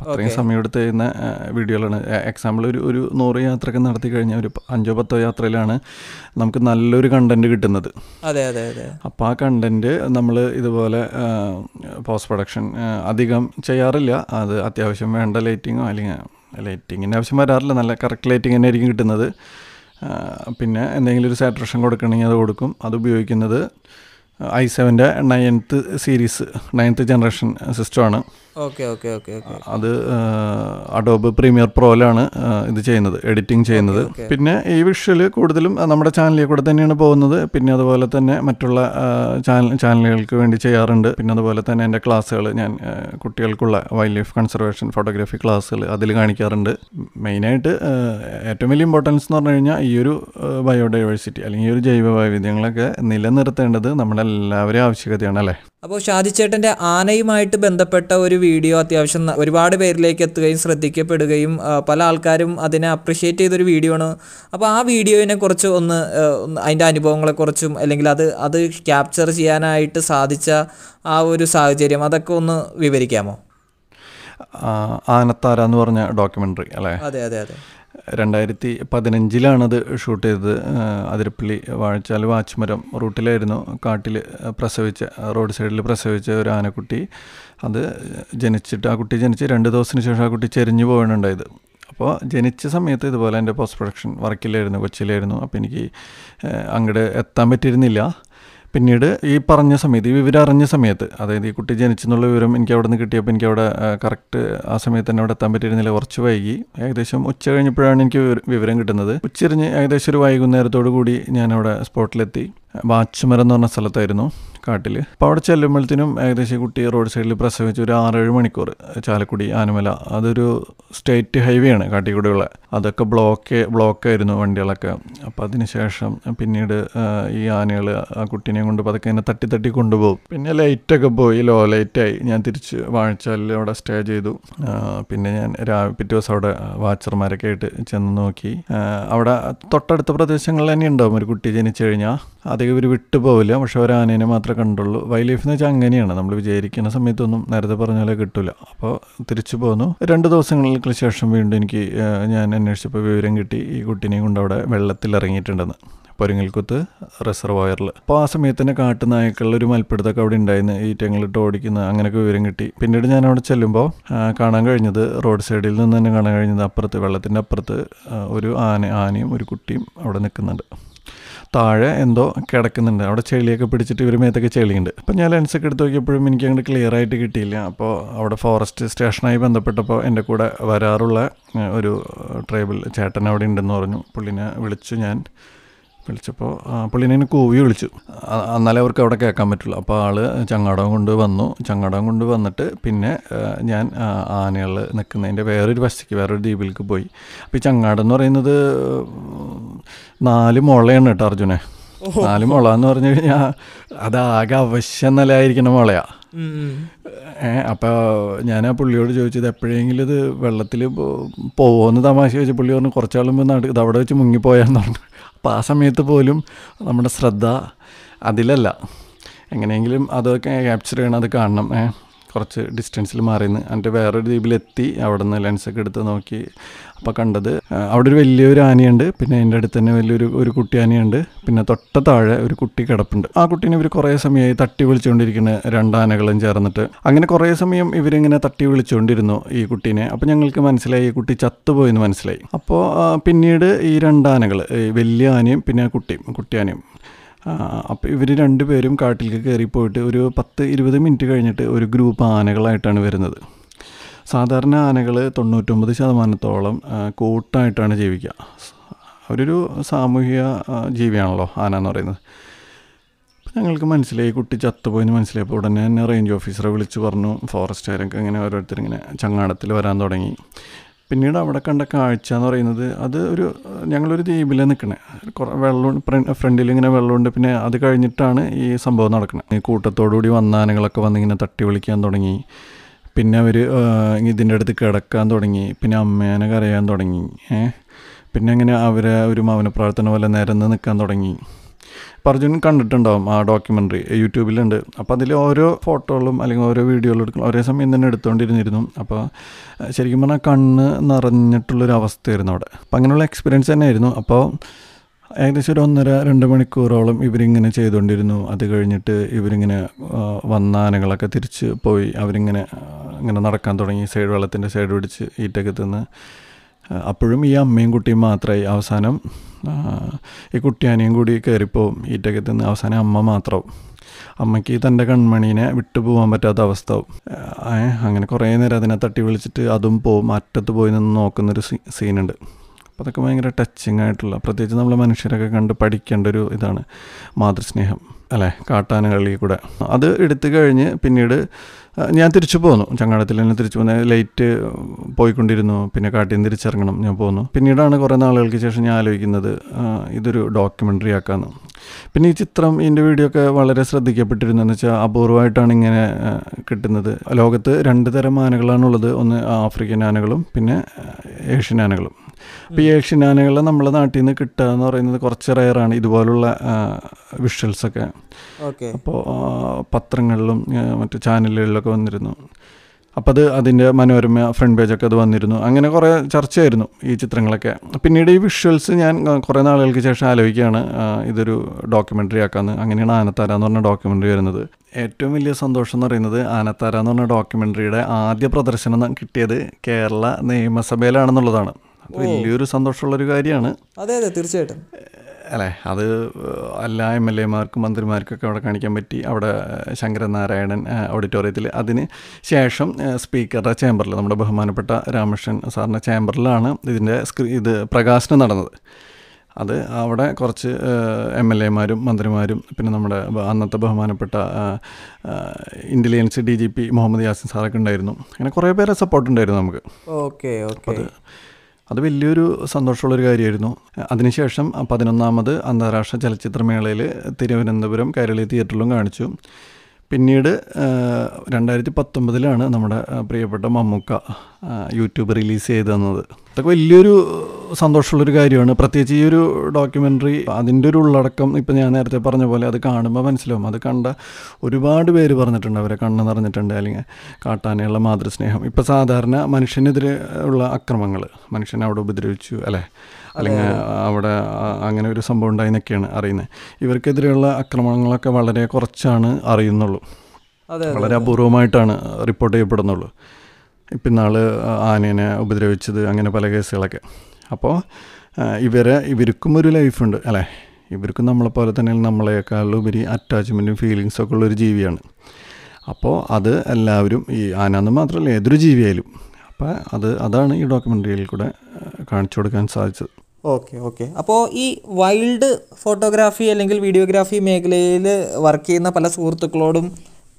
അത്രയും സമയം എടുത്ത് ചെയ്യുന്ന വീഡിയോകളാണ്. എക്സാമ്പിൾ ഒരു ഒരു നൂറ് യാത്രയൊക്കെ നടത്തി കഴിഞ്ഞാൽ ഒരു അഞ്ചോ പത്തോ യാത്രയിലാണ് നമുക്ക് നല്ലൊരു കണ്ടന്റ് കിട്ടുന്നത്. അതെ അതെ അതെ. അപ്പോൾ ആ കണ്ടന്റ് നമ്മൾ ഇതുപോലെ പോസ്റ്റ് പ്രൊഡക്ഷൻ അധികം ചെയ്യാറില്ല. അത് അത്യാവശ്യം വേണ്ട ലൈറ്റിങ്ങോ അല്ലെങ്കിൽ ലൈറ്റിങ്ങിന്റെ ആവശ്യം വരാറില്ല. നല്ല കറക്റ്റ് ലൈറ്റിംഗ് തന്നെ ആയിരിക്കും കിട്ടുന്നത് പിന്നെ എന്തെങ്കിലും ഒരു സാറ്റുറേഷൻ കൊടുക്കണമെങ്കിൽ അത് കൊടുക്കും. അത് ഉപയോഗിക്കുന്നത് ഐ സെവന്റെ നയൻത്ത് സീരീസ് നയൻത്ത് ജനറേഷൻ സിസ്റ്റമാണ് ഓക്കെ ഓക്കെ ഓക്കെ ഓക്കെ. അത് അഡോബ് പ്രീമിയർ പ്രോയിലാണ് ഇത് ചെയ്യുന്നത് എഡിറ്റിംഗ് ചെയ്യുന്നത്. പിന്നെ ഈ വിഷ്വൽ കൂടുതലും നമ്മുടെ ചാനലിൽ കൂടെ തന്നെയാണ് പോകുന്നത്. പിന്നെ അതുപോലെ തന്നെ മറ്റുള്ള ചാനൽ ചാനലുകൾക്ക് വേണ്ടി ചെയ്യാറുണ്ട്. പിന്നെ അതുപോലെ തന്നെ എന്റെ ക്ലാസ്സുകൾ ഞാൻ കുട്ടികൾക്കുള്ള വൈൽഡ് ലൈഫ് കൺസർവേഷൻ ഫോട്ടോഗ്രാഫി ക്ലാസ്സുകൾ അതിൽ കാണിക്കാറുണ്ട്. മെയിനായിട്ട് ഏറ്റവും വലിയ ഇമ്പോർട്ടൻസ് എന്ന് പറഞ്ഞു കഴിഞ്ഞാൽ ഈ ഒരു ബയോഡൈവേഴ്സിറ്റി അല്ലെങ്കിൽ ഈ ഒരു ജൈവ വൈവിധ്യങ്ങളൊക്കെ നിലനിർത്തേണ്ടത് നമ്മുടെ എല്ലാവരെയും ആവശ്യകതയാണ് അല്ലേ? അപ്പോൾ ഷാജിച്ചേട്ടന്റെ ആനയുമായിട്ട് ബന്ധപ്പെട്ട ഒരു വീഡിയോ അത്യാവശ്യം ഒരുപാട് പേരിലേക്ക് എത്തുകയും ശ്രദ്ധിക്കപ്പെടുകയും പല ആൾക്കാരും അതിനെ അപ്രിഷ്യേറ്റ് ചെയ്തൊരു വീഡിയോ ആണ് അപ്പോൾ ആ വീഡിയോയിനെ കുറിച്ച് ഒന്ന് അതിന്റെ അനുഭവങ്ങളെക്കുറിച്ചും അല്ലെങ്കിൽ അത് അത് ക്യാപ്ചർ ചെയ്യാനായിട്ട് സാധിച്ച ആ ഒരു സാഹചര്യം അതൊക്കെ ഒന്ന് വിവരിക്കാമോ? ആനത്താര എന്ന് പറഞ്ഞ ഡോക്യുമെന്ററി അല്ലേ? അതെ അതെ അതെ. രണ്ടായിരത്തി പതിനഞ്ചിലാണത് ഷൂട്ട് ചെയ്തത്. അതിരപ്പള്ളി വാഴച്ചാൽ വാച്ച്മരം റൂട്ടിലായിരുന്നു. കാട്ടിൽ പ്രസവിച്ച റോഡ് സൈഡിൽ പ്രസവിച്ച ഒരു ആനക്കുട്ടി. അത് ജനിച്ചിട്ട് ആ കുട്ടി ജനിച്ച് രണ്ട് ദിവസത്തിന് ശേഷം ആ കുട്ടി ചെരിഞ്ഞു പോകാനുണ്ടായത് അപ്പോൾ ജനിച്ച സമയത്ത് ഇതുപോലെ എന്റെ പോസ്റ്റ് പ്രൊഡക്ഷൻ വർക്കിലായിരുന്നു കൊച്ചിയിലായിരുന്നു. അപ്പോൾ എനിക്ക് അങ്ങോട്ട് എത്താൻ പറ്റിയിരുന്നില്ല. പിന്നീട് ഈ പറഞ്ഞ സമയത്ത് ഈ വിവരം അറിഞ്ഞ സമയത്ത് അതായത് ഈ കുട്ടി ജനിച്ചെന്നുള്ള വിവരം എനിക്ക് അവിടെ നിന്ന് കിട്ടിയപ്പോൾ എനിക്ക് അവിടെ കറക്റ്റ് ആ സമയത്ത് തന്നെ അവിടെ എത്താൻ പറ്റിയിരുന്നില്ല കുറച്ച് വൈകി. ഏകദേശം ഉച്ച കഴിഞ്ഞപ്പോഴാണ് എനിക്ക് വിവരം കിട്ടുന്നത്. ഉച്ചരിഞ്ഞ് ഏകദേശം ഒരു വൈകുന്നേരത്തോടു കൂടി ഞാനവിടെ സ്പോട്ടിലെത്തി വാച്ചുമരം എന്ന് പറഞ്ഞ സ്ഥലത്തായിരുന്നു. കാട്ടിൽ അപ്പോൾ അവിടെ ചെല്ലുമ്പോഴത്തേനും ഏകദേശം കുട്ടി റോഡ് സൈഡിൽ പ്രസവിച്ച് ഒരു ആറേഴ് മണിക്കൂർ ചാലക്കുടി ആനമല അതൊരു സ്റ്റേറ്റ് ഹൈവേ ആണ് കാട്ടിക്കൂടെയുള്ള. അതൊക്കെ ബ്ലോക്ക് ബ്ലോക്ക് ആയിരുന്നു വണ്ടികളൊക്കെ. അപ്പോൾ അതിന് ശേഷം പിന്നീട് ഈ ആനകൾ ആ കുട്ടീനെ കൊണ്ട് പതുക്കെ ഇങ്ങനെ തട്ടി തട്ടി കൊണ്ടുപോകും. പിന്നെ ലൈറ്റൊക്കെ പോയി ലോ ലൈറ്റായി. ഞാൻ തിരിച്ച് വാഴച്ചാലിൽ അവിടെ സ്റ്റേ ചെയ്തു. പിന്നെ ഞാൻ രാവിലെ പിറ്റേ ദിവസം അവിടെ വാച്ചർമാരൊക്കെ ആയിട്ട് ചെന്ന് നോക്കി. അവിടെ തൊട്ടടുത്ത പ്രദേശങ്ങളിൽ തന്നെ ഉണ്ടാവും. ഒരു കുട്ടി ജനിച്ചു കഴിഞ്ഞാൽ അധികം ഇവർ വിട്ടു പോവില്ല. പക്ഷെ ഒരു ആനേനെ മാത്രമേ കണ്ടുള്ളൂ. വൈൽഡ് ലൈഫ് എന്ന് വെച്ചാൽ അങ്ങനെയാണ്. നമ്മൾ വിചാരിക്കുന്ന സമയത്തൊന്നും നേരത്തെ പറഞ്ഞ പോലെ കിട്ടില്ല അപ്പോൾ തിരിച്ചു പോന്നു. രണ്ട് ദിവസങ്ങൾക്ക് ശേഷം വീണ്ടും എനിക്ക് ഞാൻ അന്വേഷിച്ചപ്പോൾ വിവരം കിട്ടി. ഈ കുട്ടീനെയും കൊണ്ട് അവിടെ വെള്ളത്തിൽ ഇറങ്ങിയിട്ടുണ്ടെന്ന്. പൊരിങ്ങൽക്കുത്ത് റിസർവോയറിൽ അപ്പോൾ ആ സമയത്ത് തന്നെ കാട്ടുനായ്ക്കളുടെ ഒരു മൽപ്പിടുത്തൊക്കെ അവിടെ ഉണ്ടായിരുന്നു. ഈ തെങ്ങളിട്ട് ഓടിക്കുന്ന. അങ്ങനെയൊക്കെ വിവരം കിട്ടി. പിന്നീട് ഞാൻ അവിടെ ചെല്ലുമ്പോൾ കാണാൻ കഴിഞ്ഞത് റോഡ് സൈഡിൽ നിന്ന് തന്നെ കാണാൻ കഴിഞ്ഞത് അപ്പുറത്ത് വെള്ളത്തിന്റെ അപ്പുറത്ത് ഒരു ആന ആനയും ഒരു കുട്ടിയും അവിടെ നിൽക്കുന്നുണ്ട്. താഴെ എന്തോ കിടക്കുന്നുണ്ട്. അവിടെ ചെളിയൊക്കെ പിടിച്ചിട്ട് ഇവർ മേത്തൊക്കെ ചെളിയുണ്ട്. അപ്പോൾ ഞാൻ ലെൻസൊക്കെ എടുത്ത് നോക്കിയപ്പോഴും എനിക്ക് അങ്ങോട്ട് ക്ലിയർ ആയിട്ട് കിട്ടിയില്ല. അപ്പോൾ അവിടെ ഫോറസ്റ്റ് സ്റ്റേഷനായി ബന്ധപ്പെട്ടപ്പോൾ എന്റെ കൂടെ വരാറുള്ള ഒരു ട്രൈബൽ ചേട്ടൻ അവിടെ ഉണ്ടെന്ന് പറഞ്ഞു. പുള്ളിനെ വിളിച്ചു ഞാൻ വിളിച്ചപ്പോൾ പുള്ളിനെ എന്നെ കൂവി വിളിച്ചു. എന്നാലേ അവർക്ക് അവിടെ കേൾക്കാൻ പറ്റുള്ളൂ. അപ്പോൾ ആൾ ചങ്ങാടം കൊണ്ട് വന്നു. ചങ്ങാടം കൊണ്ട് വന്നിട്ട് പിന്നെ ഞാൻ ആനകൾ നിൽക്കുന്നതിന്റെ വേറൊരു വശത്തേക്ക് വേറൊരു ദ്വീപിലേക്ക് പോയി. അപ്പോൾ ഈ ചങ്ങാടം എന്ന് പറയുന്നത് നാല് മുളയാണ് കേട്ടോ അർജുനെ. നാല് മുള എന്ന് പറഞ്ഞു കഴിഞ്ഞാൽ അതാകെ അവശ്യം നിലയായിരിക്കുന്ന മുളയാണ് ഏഹ് അപ്പോൾ ഞാൻ ആ പുള്ളിയോട് ചോദിച്ചത് എപ്പോഴെങ്കിലും ഇത് വെള്ളത്തിൽ പോകുമെന്ന് തമാശ ചോദിച്ചു. പുള്ളി പറഞ്ഞു കുറച്ചാളും മുമ്പ് ഇത് അവിടെ വെച്ച് മുങ്ങിപ്പോയാന്ന് പറഞ്ഞു. അപ്പോൾ ആ സമയത്ത് പോലും നമ്മുടെ ശ്രദ്ധ അതിലല്ല. എങ്ങനെയെങ്കിലും അതൊക്കെ ക്യാപ്ചർ ചെയ്യണം അത് കാണണം കുറച്ച് ഡിസ്റ്റൻസിൽ മാറി നിന്ന് എന്നിട്ട് വേറൊരു ദ്വീപിലെത്തി അവിടെ നിന്ന് ലെൻസൊക്കെ എടുത്ത് നോക്കി അപ്പോൾ കണ്ടത്. അവിടെ ഒരു വലിയൊരു ആനയുണ്ട് പിന്നെ എന്റെ അടുത്ത് തന്നെ വലിയൊരു ഒരു കുട്ടി ആനയുണ്ട് പിന്നെ തൊട്ട താഴെ ഒരു കുട്ടി കിടപ്പുണ്ട്. ആ കുട്ടീനെ ഇവർ കുറേ സമയമായി തട്ടി വിളിച്ചുകൊണ്ടിരിക്കുന്ന രണ്ടാനകളും ചേർന്നിട്ട്. അങ്ങനെ കുറേ സമയം ഇവരിങ്ങനെ തട്ടി വിളിച്ചുകൊണ്ടിരുന്നു ഈ കുട്ടീനെ. അപ്പോൾ ഞങ്ങൾക്ക് മനസ്സിലായി ഈ കുട്ടി ചത്തുപോയെന്ന് മനസ്സിലായി. അപ്പോൾ പിന്നീട് ഈ രണ്ടാനകൾ വലിയ ആനയും പിന്നെ കുട്ടിയും കുട്ടിയാനയും അപ്പോൾ ഇവർ രണ്ടുപേരും കാട്ടിലേക്ക് കയറിപ്പോയിട്ട് ഒരു പത്ത് ഇരുപത് മിനിറ്റ് കഴിഞ്ഞിട്ട് ഒരു ഗ്രൂപ്പ് ആനകളായിട്ടാണ് വരുന്നത്. സാധാരണ ആനകൾ തൊണ്ണൂറ്റൊമ്പത് ശതമാനത്തോളം കൂട്ടായിട്ടാണ് ജീവിക്കുക. അവരൊരു സാമൂഹിക ജീവിയാണല്ലോ ആന എന്ന് പറയുന്നത്. ഞങ്ങൾക്ക് മനസ്സിലായി കുട്ടി ചത്തുപോയെന്ന് മനസ്സിലായപ്പോൾ ഉടനെ തന്നെ റേഞ്ച് ഓഫീസറെ വിളിച്ച് പറഞ്ഞു. ഫോറസ്റ്റുകാരൊക്കെ ഇങ്ങനെ ഓരോരുത്തരിങ്ങനെ ചങ്ങാടത്തിൽ വരാൻ തുടങ്ങി. പിന്നീട് അവിടെ കണ്ട കാഴ്ച എന്ന് പറയുന്നത് അത് ഒരു ഞങ്ങളൊരു ദ്വീപിൽ നിൽക്കണേ കുറേ വെള്ളം ഫ്രണ്ടിൽ ഇങ്ങനെ വെള്ളമുണ്ട്. പിന്നെ അത് കഴിഞ്ഞിട്ടാണ് ഈ സംഭവം നടക്കുന്നത് ഈ കൂട്ടത്തോടുകൂടി വന്ന ആനകളൊക്കെ വന്നിങ്ങനെ തട്ടി വിളിക്കാൻ തുടങ്ങി. പിന്നെ അവർ ഇതിന്റെ അടുത്ത് കിടക്കാൻ തുടങ്ങി. പിന്നെ അമ്മേനെ കരയാൻ തുടങ്ങി. പിന്നെ അങ്ങനെ അവരെ ഒരു മൗന പ്രാർത്ഥന പോലെ നിരന്ന് നിൽക്കാൻ തുടങ്ങി. അർജുൻ കണ്ടിട്ടുണ്ടാവും ആ ഡോക്യുമെന്ററി യൂട്യൂബിലുണ്ട്. അപ്പോൾ അതിൽ ഓരോ ഫോട്ടോകളും അല്ലെങ്കിൽ ഓരോ വീഡിയോകളും എടുക്കണം ഒരേ സമയം തന്നെ എടുത്തുകൊണ്ടിരുന്നിരുന്നു അപ്പോൾ ശരിക്കും പറഞ്ഞാൽ കണ്ണ് നിറഞ്ഞിട്ടുള്ളൊരു അവസ്ഥയായിരുന്നു അവിടെ. അപ്പോൾ അങ്ങനെയുള്ള എക്സ്പീരിയൻസ് തന്നെയായിരുന്നു. അപ്പോൾ ഏകദേശം ഒരു ഒന്നര രണ്ട് മണിക്കൂറോളം ഇവരിങ്ങനെ ചെയ്തുകൊണ്ടിരുന്നു അത് കഴിഞ്ഞിട്ട് ഇവരിങ്ങനെ വന്നാനകളൊക്കെ തിരിച്ച് പോയി. അവരിങ്ങനെ ഇങ്ങനെ നടക്കാൻ തുടങ്ങി. സൈഡ് വെള്ളത്തിന്റെ സൈഡ് പിടിച്ച് ഈറ്റൊക്കെ തിന്ന് അപ്പോഴും ഈ അമ്മയും കുട്ടിയും മാത്രമായി അവസാനം ഈ കുട്ടിയാനെയും കൂടി കയറിപ്പോവും ഈറ്റൊക്കെ നിന്ന് അവസാനം അമ്മ മാത്രമാവും അമ്മയ്ക്ക് തന്റെ കൺമണീനെ വിട്ടു പോകാൻ പറ്റാത്ത അവസ്ഥ. അങ്ങനെ കുറേ നേരം അതിനെ തട്ടി വിളിച്ചിട്ട് അതും പോവും അറ്റത്ത് പോയി നിന്ന് നോക്കുന്നൊരു സീ സീനുണ്ട്. അപ്പോൾ അതൊക്കെ ഭയങ്കര ടച്ചിങ് ആയിട്ടുള്ള പ്രത്യേകിച്ച് നമ്മൾ മനുഷ്യരൊക്കെ കണ്ട് പഠിക്കേണ്ട ഒരു ഇതാണ് മാതൃസ്നേഹം അല്ലേ? കാട്ടാനകളിൽ കൂടെ. അത് എടുത്തു കഴിഞ്ഞ് പിന്നീട് ഞാൻ തിരിച്ചു പോന്നു. ചങ്ങാടത്തിൽ തന്നെ തിരിച്ചു പോന്നു. ലൈറ്റ് പോയിക്കൊണ്ടിരുന്നു. പിന്നെ കാട്ടിൽ നിന്ന് തിരിച്ചിറങ്ങണം. ഞാൻ പോന്നു. പിന്നീടാണ് കുറേ നാളുകൾക്ക് ശേഷം ഞാൻ ആലോചിക്കുന്നത് ഇതൊരു ഡോക്യുമെന്ററി ആക്കാമെന്ന് പിന്നെ ഈ ചിത്രം ഇതിന്റെ വീഡിയോ ഒക്കെ വളരെ ശ്രദ്ധിക്കപ്പെട്ടിരുന്നു എന്ന് വെച്ചാൽ അപൂർവമായിട്ടാണ് ഇങ്ങനെ കിട്ടുന്നത്. ലോകത്ത് രണ്ട് തരം ആനകളാണുള്ളത്. ഒന്ന് ആഫ്രിക്കൻ ആനകളും പിന്നെ ഏഷ്യൻ ആനകളും. അപ്പോൾ ഈ ഏഷ്യൻ ആനകളെ നമ്മളെ നാട്ടിൽ നിന്ന് കിട്ടുക എന്ന് പറയുന്നത് കുറച്ച് റയറാണ് ഇതുപോലുള്ള വിഷ്വൽസൊക്കെ അപ്പോൾ പത്രങ്ങളിലും മറ്റു ചാനലുകളിലൊക്കെ വന്നിരുന്നു. അപ്പോൾ അത് അതിന്റെ മനോരമ ഫ്രണ്ട് പേജൊക്കെ അത് വന്നിരുന്നു. അങ്ങനെ കുറേ ചർച്ചയായിരുന്നു ഈ ചിത്രങ്ങളൊക്കെ. പിന്നീട് ഈ വിഷ്വൽസ് ഞാൻ കുറേ നാളുകൾക്ക് ശേഷം ആലോചിക്കുകയാണ്. ഇതൊരു ഡോക്യുമെന്ററി ആക്കാമെന്ന് അങ്ങനെയാണ് ആനത്താര എന്ന് പറഞ്ഞ ഡോക്യുമെന്ററി വരുന്നത്. ഏറ്റവും വലിയ സന്തോഷം എന്ന് പറയുന്നത് ആനത്താര എന്ന് പറഞ്ഞ ഡോക്യുമെന്ററിയുടെ ആദ്യ പ്രദർശനം കിട്ടിയത് കേരള നിയമസഭയിലാണെന്നുള്ളതാണ്. വലിയൊരു സന്തോഷമുള്ളൊരു കാര്യമാണ്. അതെ അതെ തീർച്ചയായിട്ടും. അല്ലേ? അത് എല്ലാ എം എൽ എമാർക്കും മന്ത്രിമാർക്കൊക്കെ അവിടെ കാണിക്കാൻ പറ്റി. അവിടെ ശങ്കരനാരായണൻ ഓഡിറ്റോറിയത്തിൽ അതിന് ശേഷം സ്പീക്കറുടെ ചേംബറിൽ നമ്മുടെ ബഹുമാനപ്പെട്ട രാമകൃഷ്ണൻ സാറിന്റെ ചേംബറിലാണ് ഇതിന്റെ സ്ക്രീ ഇത് പ്രകാശനം നടന്നത്. അത് അവിടെ കുറച്ച് എം എൽ എമാരും മന്ത്രിമാരും പിന്നെ നമ്മുടെ അന്നത്തെ ബഹുമാനപ്പെട്ട intelligence D G P Muhammad Yasin സാറൊക്കെ ഉണ്ടായിരുന്നു. അങ്ങനെ കുറേ പേരെ സപ്പോർട്ട് ഉണ്ടായിരുന്നു നമുക്ക്. Okay okay. അത് വലിയൊരു സന്തോഷമുള്ളൊരു കാര്യമായിരുന്നു. അതിനുശേഷം പതിനൊന്നാമത് അന്താരാഷ്ട്ര ചലച്ചിത്രമേളയിൽ തിരുവനന്തപുരം കൈരളി തിയേറ്ററിലും കാണിച്ചു. പിന്നീട് രണ്ടായിരത്തി പത്തൊമ്പതിലാണ് നമ്മുടെ പ്രിയപ്പെട്ട മമ്മൂക്ക യൂട്യൂബ് റിലീസ് ചെയ്ത് തന്നത് അതൊക്കെ വലിയൊരു സന്തോഷമുള്ളൊരു കാര്യമാണ്. പ്രത്യേകിച്ച് ഈ ഒരു ഡോക്യുമെന്ററി അതിന്റെ ഒരു ഉള്ളടക്കം ഇപ്പം ഞാൻ നേരത്തെ പറഞ്ഞ പോലെ അത് കാണുമ്പോൾ മനസ്സിലാവും. അത് കണ്ട ഒരുപാട് പേര് പറഞ്ഞിട്ടുണ്ട് അവരെ കണ്ണ് നിറഞ്ഞിട്ടുണ്ട് അല്ലെങ്കിൽ കാട്ടാനുള്ള മാതൃസ്നേഹം. ഇപ്പം സാധാരണ മനുഷ്യനെതിരെ ഉള്ള അക്രമങ്ങൾ മനുഷ്യനെ അവിടെ ഉപദ്രവിച്ചു അല്ലേ? അല്ലെങ്കിൽ അവിടെ അങ്ങനെ ഒരു സംഭവം ഉണ്ടായിന്നൊക്കെയാണ് അറിയുന്നത്. ഇവർക്കെതിരെയുള്ള ആക്രമണങ്ങളൊക്കെ വളരെ കുറച്ചാണ് അറിയുന്നുള്ളൂ. അതെ വളരെ അപൂർവമായിട്ടാണ് റിപ്പോർട്ട് ചെയ്യപ്പെടുന്നുള്ളൂ. ഇപ്പം ഇന്നാൾ ആനേനെ ഉപദ്രവിച്ചത് അങ്ങനെ പല കേസുകളൊക്കെ. അപ്പോൾ ഇവരെ ഇവർക്കും ഒരു ലൈഫുണ്ട് അല്ലേ? ഇവർക്കും നമ്മളെപ്പോലെ തന്നെ നമ്മളെക്കാളുപരി അറ്റാച്ച്മെന്റും ഫീലിങ്സും ഒക്കെ ഉള്ളൊരു ജീവിയാണ്. അപ്പോൾ അത് എല്ലാവരും ഈ ആനന്ന് മാത്രമല്ല ഏതൊരു ജീവിയായാലും. അപ്പോൾ അത് അതാണ് ഈ ഡോക്യുമെന്ററിയിൽ കൂടെ കാണിച്ചു കൊടുക്കാൻ സാധിച്ചത്. Okay okay. അപ്പോൾ ഈ വൈൽഡ് ഫോട്ടോഗ്രാഫി അല്ലെങ്കിൽ വീഡിയോഗ്രാഫി മേഖലയിൽ വർക്ക് ചെയ്യുന്ന പല സുഹൃത്തുക്കളോടും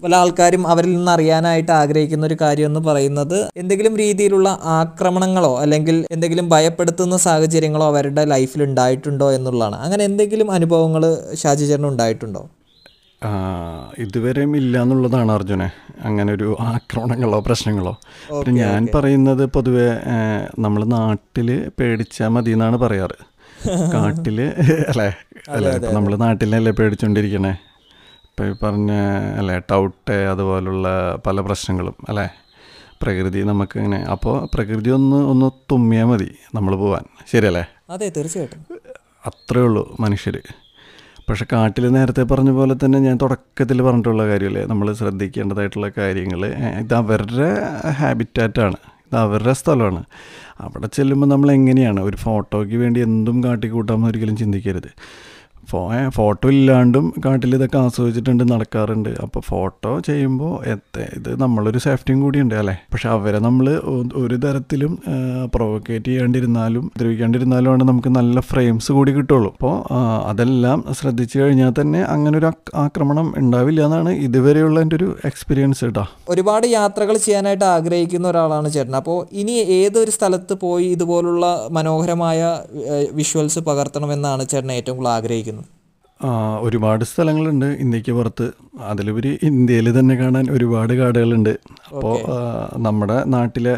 പല ആൾക്കാരും അവരിൽ നിന്ന് അറിയാനായിട്ട് ആഗ്രഹിക്കുന്ന ഒരു കാര്യം എന്ന് പറയുന്നത് എന്തെങ്കിലും രീതിയിലുള്ള ആക്രമണങ്ങളോ അല്ലെങ്കിൽ എന്തെങ്കിലും ഭയപ്പെടുത്തുന്ന സാഹചര്യങ്ങളോ അവരുടെ ലൈഫിൽ ഉണ്ടായിട്ടുണ്ടോ എന്നുള്ളതാണ്. അങ്ങനെ എന്തെങ്കിലും അനുഭവങ്ങൾ ഷാജി ചേട്ടന് ഉണ്ടായിട്ടുണ്ടോ? ഇതുവരെയും ഇല്ല എന്നുള്ളതാണ് അർജുനെ. അങ്ങനെ ഒരു ആക്രമണങ്ങളോ പ്രശ്നങ്ങളോ. ഞാൻ പറയുന്നത് പൊതുവെ നമ്മൾ നാട്ടിൽ പേടിച്ചാൽ മതി എന്നാണ് പറയാറ്. കാട്ടിൽ അല്ലേ? അല്ലേ? ഇപ്പം നമ്മൾ നാട്ടിലല്ലേ പേടിച്ചുകൊണ്ടിരിക്കണേ ഇപ്പം ഈ പറഞ്ഞ അല്ലേ ടൗട്ട് അതുപോലുള്ള പല പ്രശ്നങ്ങളും അല്ലേ? പ്രകൃതി നമുക്ക് ഇങ്ങനെ അപ്പോൾ പ്രകൃതി ഒന്ന് ഒന്ന് തുമ്മിയാൽ മതി നമ്മൾ പോവാൻ. ശരിയല്ലേ? അതെ തീർച്ചയായിട്ടും. അത്രേ ഉള്ളൂ മനുഷ്യർ പക്ഷെ കാട്ടിൽ നേരത്തെ പറഞ്ഞ പോലെ തന്നെ ഞാൻ തുടക്കത്തിൽ പറഞ്ഞിട്ടുള്ള കാര്യമല്ലേ? നമ്മൾ ശ്രദ്ധിക്കേണ്ടതായിട്ടുള്ള കാര്യങ്ങൾ ഇത് അവരുടെ ഹാബിറ്റാറ്റാണ് ഇത് അവരുടെ സ്ഥലമാണ്. അവിടെ ചെല്ലുമ്പോൾ നമ്മൾ എങ്ങനെയാണ് ഒരു ഫോട്ടോയ്ക്ക് വേണ്ടി എന്തും കാട്ടിക്കൂട്ടാമെന്ന് ഒരിക്കലും ചിന്തിക്കരുത്. ഫോ ഫോട്ടോ ഇല്ലാണ്ടും കാട്ടിൽ ഇതൊക്കെ ആസ്വദിച്ചിട്ടുണ്ട് നടക്കാറുണ്ട്. അപ്പോൾ ഫോട്ടോ ചെയ്യുമ്പോൾ എത്ത ഇത് നമ്മളൊരു സേഫ്റ്റിയും കൂടിയുണ്ട് അല്ലേ? പക്ഷെ അവരെ നമ്മൾ ഒരു തരത്തിലും പ്രൊവക്കേറ്റ് ചെയ്യാണ്ടിരുന്നാലും ഉപദ്രവിക്കാണ്ടിരുന്നാലും ആണ് നമുക്ക് നല്ല ഫ്രെയിംസ് കൂടി കിട്ടുള്ളൂ. അപ്പോൾ അതെല്ലാം ശ്രദ്ധിച്ചു കഴിഞ്ഞാൽ തന്നെ അങ്ങനെ ഒരു ആക്രമണം ഉണ്ടാവില്ല എന്നാണ് ഇതുവരെയുള്ള എന്റെ ഒരു എക്സ്പീരിയൻസ് കേട്ടോ ഒരുപാട് യാത്രകൾ ചെയ്യാനായിട്ട് ആഗ്രഹിക്കുന്ന ഒരാളാണ് ചേട്ടൻ. അപ്പോൾ ഇനി ഏതൊരു സ്ഥലത്ത് പോയി ഇതുപോലുള്ള മനോഹരമായ വിഷ്വൽസ് പകർത്തണമെന്നാണ് ചേട്ടൻ ഏറ്റവും കൂടുതൽ ആഗ്രഹിക്കുന്നത്? ഒരുപാട് സ്ഥലങ്ങളുണ്ട്. ഇന്ത്യയ്ക്ക് പുറത്ത്. അതിലുപരി ഇന്ത്യയിൽ തന്നെ കാണാൻ ഒരുപാട് കാടുകളുണ്ട്. അപ്പോൾ നമ്മുടെ നാട്ടിലെ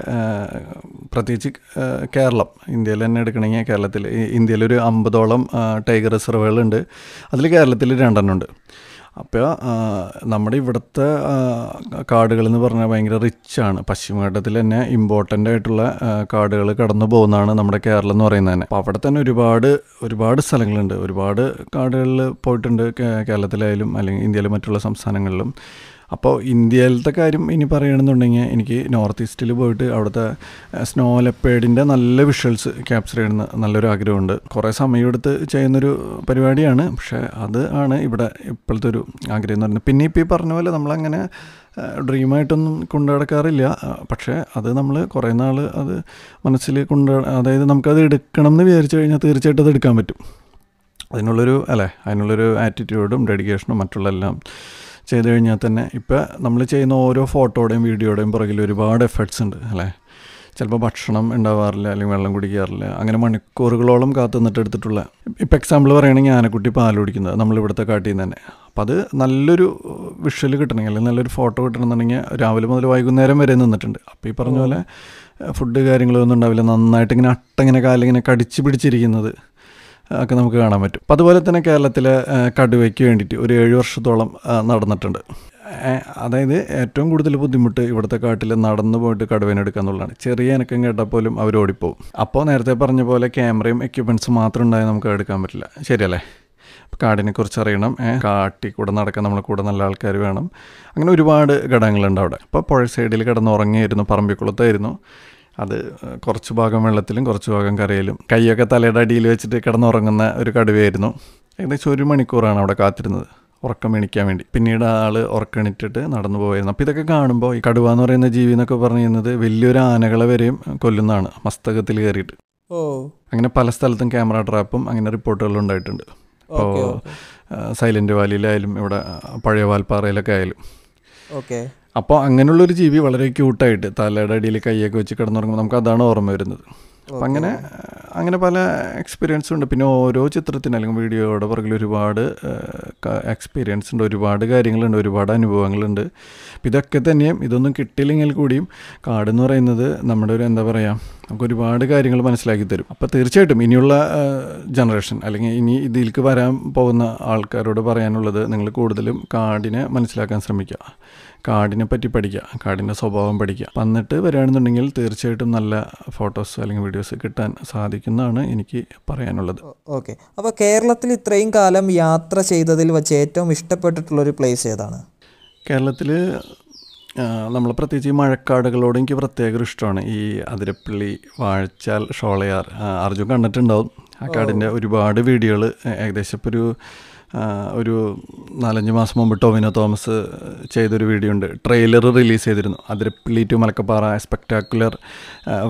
പ്രത്യേകിച്ച് കേരളം. ഇന്ത്യയിൽ തന്നെ എടുക്കണമെങ്കിൽ കേരളത്തിൽ. ഇന്ത്യയിലൊരു അമ്പതോളം ടൈഗർ റിസർവുകളുണ്ട്. അതിൽ കേരളത്തിൽ രണ്ടെണ്ണം ഉണ്ട്. അപ്പോൾ നമ്മുടെ ഇവിടുത്തെ കാടുകൾ എന്ന് പറഞ്ഞാൽ ഭയങ്കര റിച്ചാണ് പശ്ചിമഘട്ടത്തിൽ തന്നെ ഇമ്പോർട്ടന്റ് ആയിട്ടുള്ള കാടുകൾ കടന്നു പോകുന്നതാണ് നമ്മുടെ കേരളം എന്ന് പറയുന്നത് തന്നെ. അപ്പോൾ അവിടെ തന്നെ ഒരുപാട് ഒരുപാട് സ്ഥലങ്ങളുണ്ട്. ഒരുപാട് കാടുകളിൽ പോയിട്ടുണ്ട് കേരളത്തിലായാലും അല്ലെങ്കിൽ ഇന്ത്യയിലെ മറ്റുള്ള സംസ്ഥാനങ്ങളിലും. അപ്പോൾ ഇന്ത്യയിലത്തെ കാര്യം ഇനി പറയുകയാണെന്നുണ്ടെങ്കിൽ എനിക്ക് നോർത്ത് ഈസ്റ്റിൽ പോയിട്ട് അവിടുത്തെ സ്നോ ലെപ്പേഡിന്റെ നല്ല വിഷ്വൽസ് ക്യാപ്ചർ ചെയ്യുന്ന നല്ലൊരു ആഗ്രഹമുണ്ട്. കുറേ സമയമെടുത്ത് ചെയ്യുന്നൊരു പരിപാടിയാണ്. പക്ഷേ അത് ആണ് ഇവിടെ ഇപ്പോഴത്തെ ഒരു ആഗ്രഹം എന്ന് പറയുന്നത്. പിന്നെ ഇപ്പോൾ ഈ പറഞ്ഞ പോലെ നമ്മളങ്ങനെ ഡ്രീമായിട്ടൊന്നും കൊണ്ടു നടക്കാറില്ല. പക്ഷേ അത് നമ്മൾ കുറേ നാൾ അത് മനസ്സിൽ കൊണ്ട് അതായത് നമുക്കത് എടുക്കണം എന്ന് വിചാരിച്ചു കഴിഞ്ഞാൽ തീർച്ചയായിട്ടും അത് എടുക്കാൻ പറ്റും. അതിനുള്ളൊരു അല്ലേ അതിനുള്ളൊരു ആറ്റിറ്റ്യൂഡും ഡെഡിക്കേഷനും മറ്റുള്ള എല്ലാം ചെയ്ത് കഴിഞ്ഞാൽ തന്നെ ഇപ്പോൾ നമ്മൾ ചെയ്യുന്ന ഓരോ ഫോട്ടോയുടെയും വീഡിയോയുടെയും പുറകിൽ ഒരുപാട് എഫേർട്സ് ഉണ്ട് അല്ലേ? ചിലപ്പോൾ ഭക്ഷണം ഉണ്ടാവാറില്ല അല്ലെങ്കിൽ വെള്ളം കുടിക്കാറില്ല അങ്ങനെ മണിക്കൂറുകളോളം കാത്തു നിന്നിട്ട് എടുത്തിട്ടുള്ള. ഇപ്പോൾ എക്സാമ്പിൾ പറയുകയാണെങ്കിൽ ആനക്കുട്ടി പാൽ കുടിക്കുന്നത് നമ്മളിവിടുത്തെ കാട്ടിൽ നിന്ന് തന്നെ. അപ്പം അത് നല്ലൊരു വിഷ്വൽ കിട്ടണമെങ്കിൽ അല്ലെങ്കിൽ നല്ലൊരു ഫോട്ടോ കിട്ടണമെന്നുണ്ടെങ്കിൽ രാവിലെ മുതൽ വൈകുന്നേരം വരെ നിന്നിട്ടുണ്ട്. അപ്പോൾ ഈ പറഞ്ഞ പോലെ ഫുഡ് കാര്യങ്ങളൊന്നും ഉണ്ടാവില്ല നന്നായിട്ട് ഇങ്ങനെ അട്ടങ്ങനെ കാലിങ്ങനെ കടിച്ച് പിടിച്ചിരിക്കുന്നത്. ഒക്കെ നമുക്ക് കാണാൻ പറ്റും. അപ്പം അതുപോലെ തന്നെ കേരളത്തിലെ കടുവയ്ക്ക് വേണ്ടിയിട്ട് ഒരു ഏഴ് വർഷത്തോളം നടന്നിട്ടുണ്ട്. അതായത് ഏറ്റവും കൂടുതൽ ബുദ്ധിമുട്ട് ഇവിടുത്തെ കാട്ടിൽ നടന്നു പോയിട്ട് കടുവേനെ എടുക്കുക എന്നുള്ളതാണ്. ചെറിയ ഇനക്കം കേട്ടാൽ പോലും അവർ ഓടിപ്പോവും. അപ്പോൾ നേരത്തെ പറഞ്ഞ പോലെ ക്യാമറയും എക്യുപ്മെന്റ്സും മാത്രം ഉണ്ടായാൽ നമുക്ക് എടുക്കാൻ പറ്റില്ല. ശരിയല്ലേ? കാടിനെ കുറിച്ച് അറിയണം. കാട്ടി കൂടെ നടക്കാൻ നമ്മളെ കൂടെ നല്ല ആൾക്കാർ വേണം. അങ്ങനെ ഒരുപാട് ഘടകങ്ങളുണ്ട് അവിടെ. അപ്പോൾ പുഴ സൈഡിൽ കിടന്ന് ഉറങ്ങിയായിരുന്നു പറമ്പിക്കുളത്തായിരുന്നു. അത് കുറച്ച് ഭാഗം വെള്ളത്തിലും കുറച്ച് ഭാഗം കരയിലും. കൈയൊക്കെ തലയുടെ അടിയിൽ വെച്ചിട്ട് കിടന്നുറങ്ങുന്ന ഒരു കടുവയായിരുന്നു. ഏകദേശം ഒരു മണിക്കൂറാണ് അവിടെ കാത്തിരുന്നത് ഉറക്കം എണിക്കാൻ വേണ്ടി. പിന്നീട് ആൾ ഉറക്കണിട്ടിട്ട് നടന്നു പോയിരുന്നു അപ്പോൾ ഇതൊക്കെ കാണുമ്പോൾ ഈ കടുവ എന്ന് പറയുന്ന ജീവി എന്നൊക്കെ പറഞ്ഞു കഴിഞ്ഞത് വലിയൊരു ആനകളെ വരെയും കൊല്ലുന്നതാണ് മസ്തകത്തിൽ കയറിയിട്ട്. ഓ. അങ്ങനെ പല സ്ഥലത്തും ക്യാമറ ട്രാപ്പും അങ്ങനെ റിപ്പോർട്ടുകൾ ഉണ്ടായിട്ടുണ്ട്. ഇപ്പോൾ സൈലന്റ് വാലിയിലായാലും ഇവിടെ പഴയ വാൽപ്പാറയിലൊക്കെ ആയാലും. ഓക്കെ അപ്പോൾ അങ്ങനെയുള്ളൊരു ജീവി വളരെ ക്യൂട്ടായിട്ട് തലയുടെ അടിയിൽ കൈയൊക്കെ വെച്ച് കിടന്നുറങ്ങുമ്പോൾ നമുക്ക് അതാണ് ഓർമ്മ വരുന്നത്. അപ്പം അങ്ങനെ അങ്ങനെ പല എക്സ്പീരിയൻസും ഉണ്ട്. പിന്നെ ഓരോ ചിത്രത്തിന് അല്ലെങ്കിൽ വീഡിയോയുടെ പുറകിൽ ഒരുപാട് എക്സ്പീരിയൻസ് ഉണ്ട്. ഒരുപാട് കാര്യങ്ങളുണ്ട്. ഒരുപാട് അനുഭവങ്ങളുണ്ട്. ഇതൊക്കെ തന്നെയും ഇതൊന്നും കിട്ടിയില്ലെങ്കിൽ കൂടിയും കാടെന്ന് പറയുന്നത് നമ്മുടെ ഒരു എന്താ പറയുക നമുക്ക് ഒരുപാട് കാര്യങ്ങൾ മനസ്സിലാക്കി തരും. അപ്പോൾ തീർച്ചയായിട്ടും ഇനിയുള്ള ജനറേഷൻ അല്ലെങ്കിൽ ഇനി ഇതിലേക്ക് വരാൻ പോകുന്ന ആൾക്കാരോട് പറയാനുള്ളത് നിങ്ങൾ കൂടുതലും കാടിനെ മനസ്സിലാക്കാൻ ശ്രമിക്കുക. കാടിനെ പറ്റി പഠിക്കുക കാടിന്റെ സ്വഭാവം പഠിക്കുക. വന്നിട്ട് വരികയാണെന്നുണ്ടെങ്കിൽ തീർച്ചയായിട്ടും നല്ല ഫോട്ടോസ് അല്ലെങ്കിൽ വീഡിയോസ് കിട്ടാൻ സാധിക്കുന്നതാണ് എനിക്ക് പറയാനുള്ളത്. ഓക്കെ. അപ്പോൾ കേരളത്തിൽ ഇത്രയും കാലം യാത്ര ചെയ്തതിൽ വെച്ച് ഏറ്റവും ഇഷ്ടപ്പെട്ടിട്ടുള്ളൊരു പ്ലേസ് ഏതാണ്? കേരളത്തിൽ നമ്മൾ പ്രത്യേകിച്ച് ഈ മഴക്കാടുകളോട് എനിക്ക് പ്രത്യേക ഇഷ്ടമാണ്. ഈ അതിരപ്പള്ളി വാഴച്ചാൽ ഷോളയാർ അർജുൻ കണ്ടിട്ടുണ്ടാവും. ആ കാടിന്റെ ഒരുപാട് വീഡിയോകൾ ഏകദേശം ഇപ്പോൾ ഒരു ഒരു നാലഞ്ച് മാസം മുമ്പ് ടോമിനോ തോമസ് ചെയ്തൊരു വീഡിയോ ഉണ്ട്. ട്രെയിലർ റിലീസ് ചെയ്തിരുന്നു. Athirappilly to Malakkappara spectacular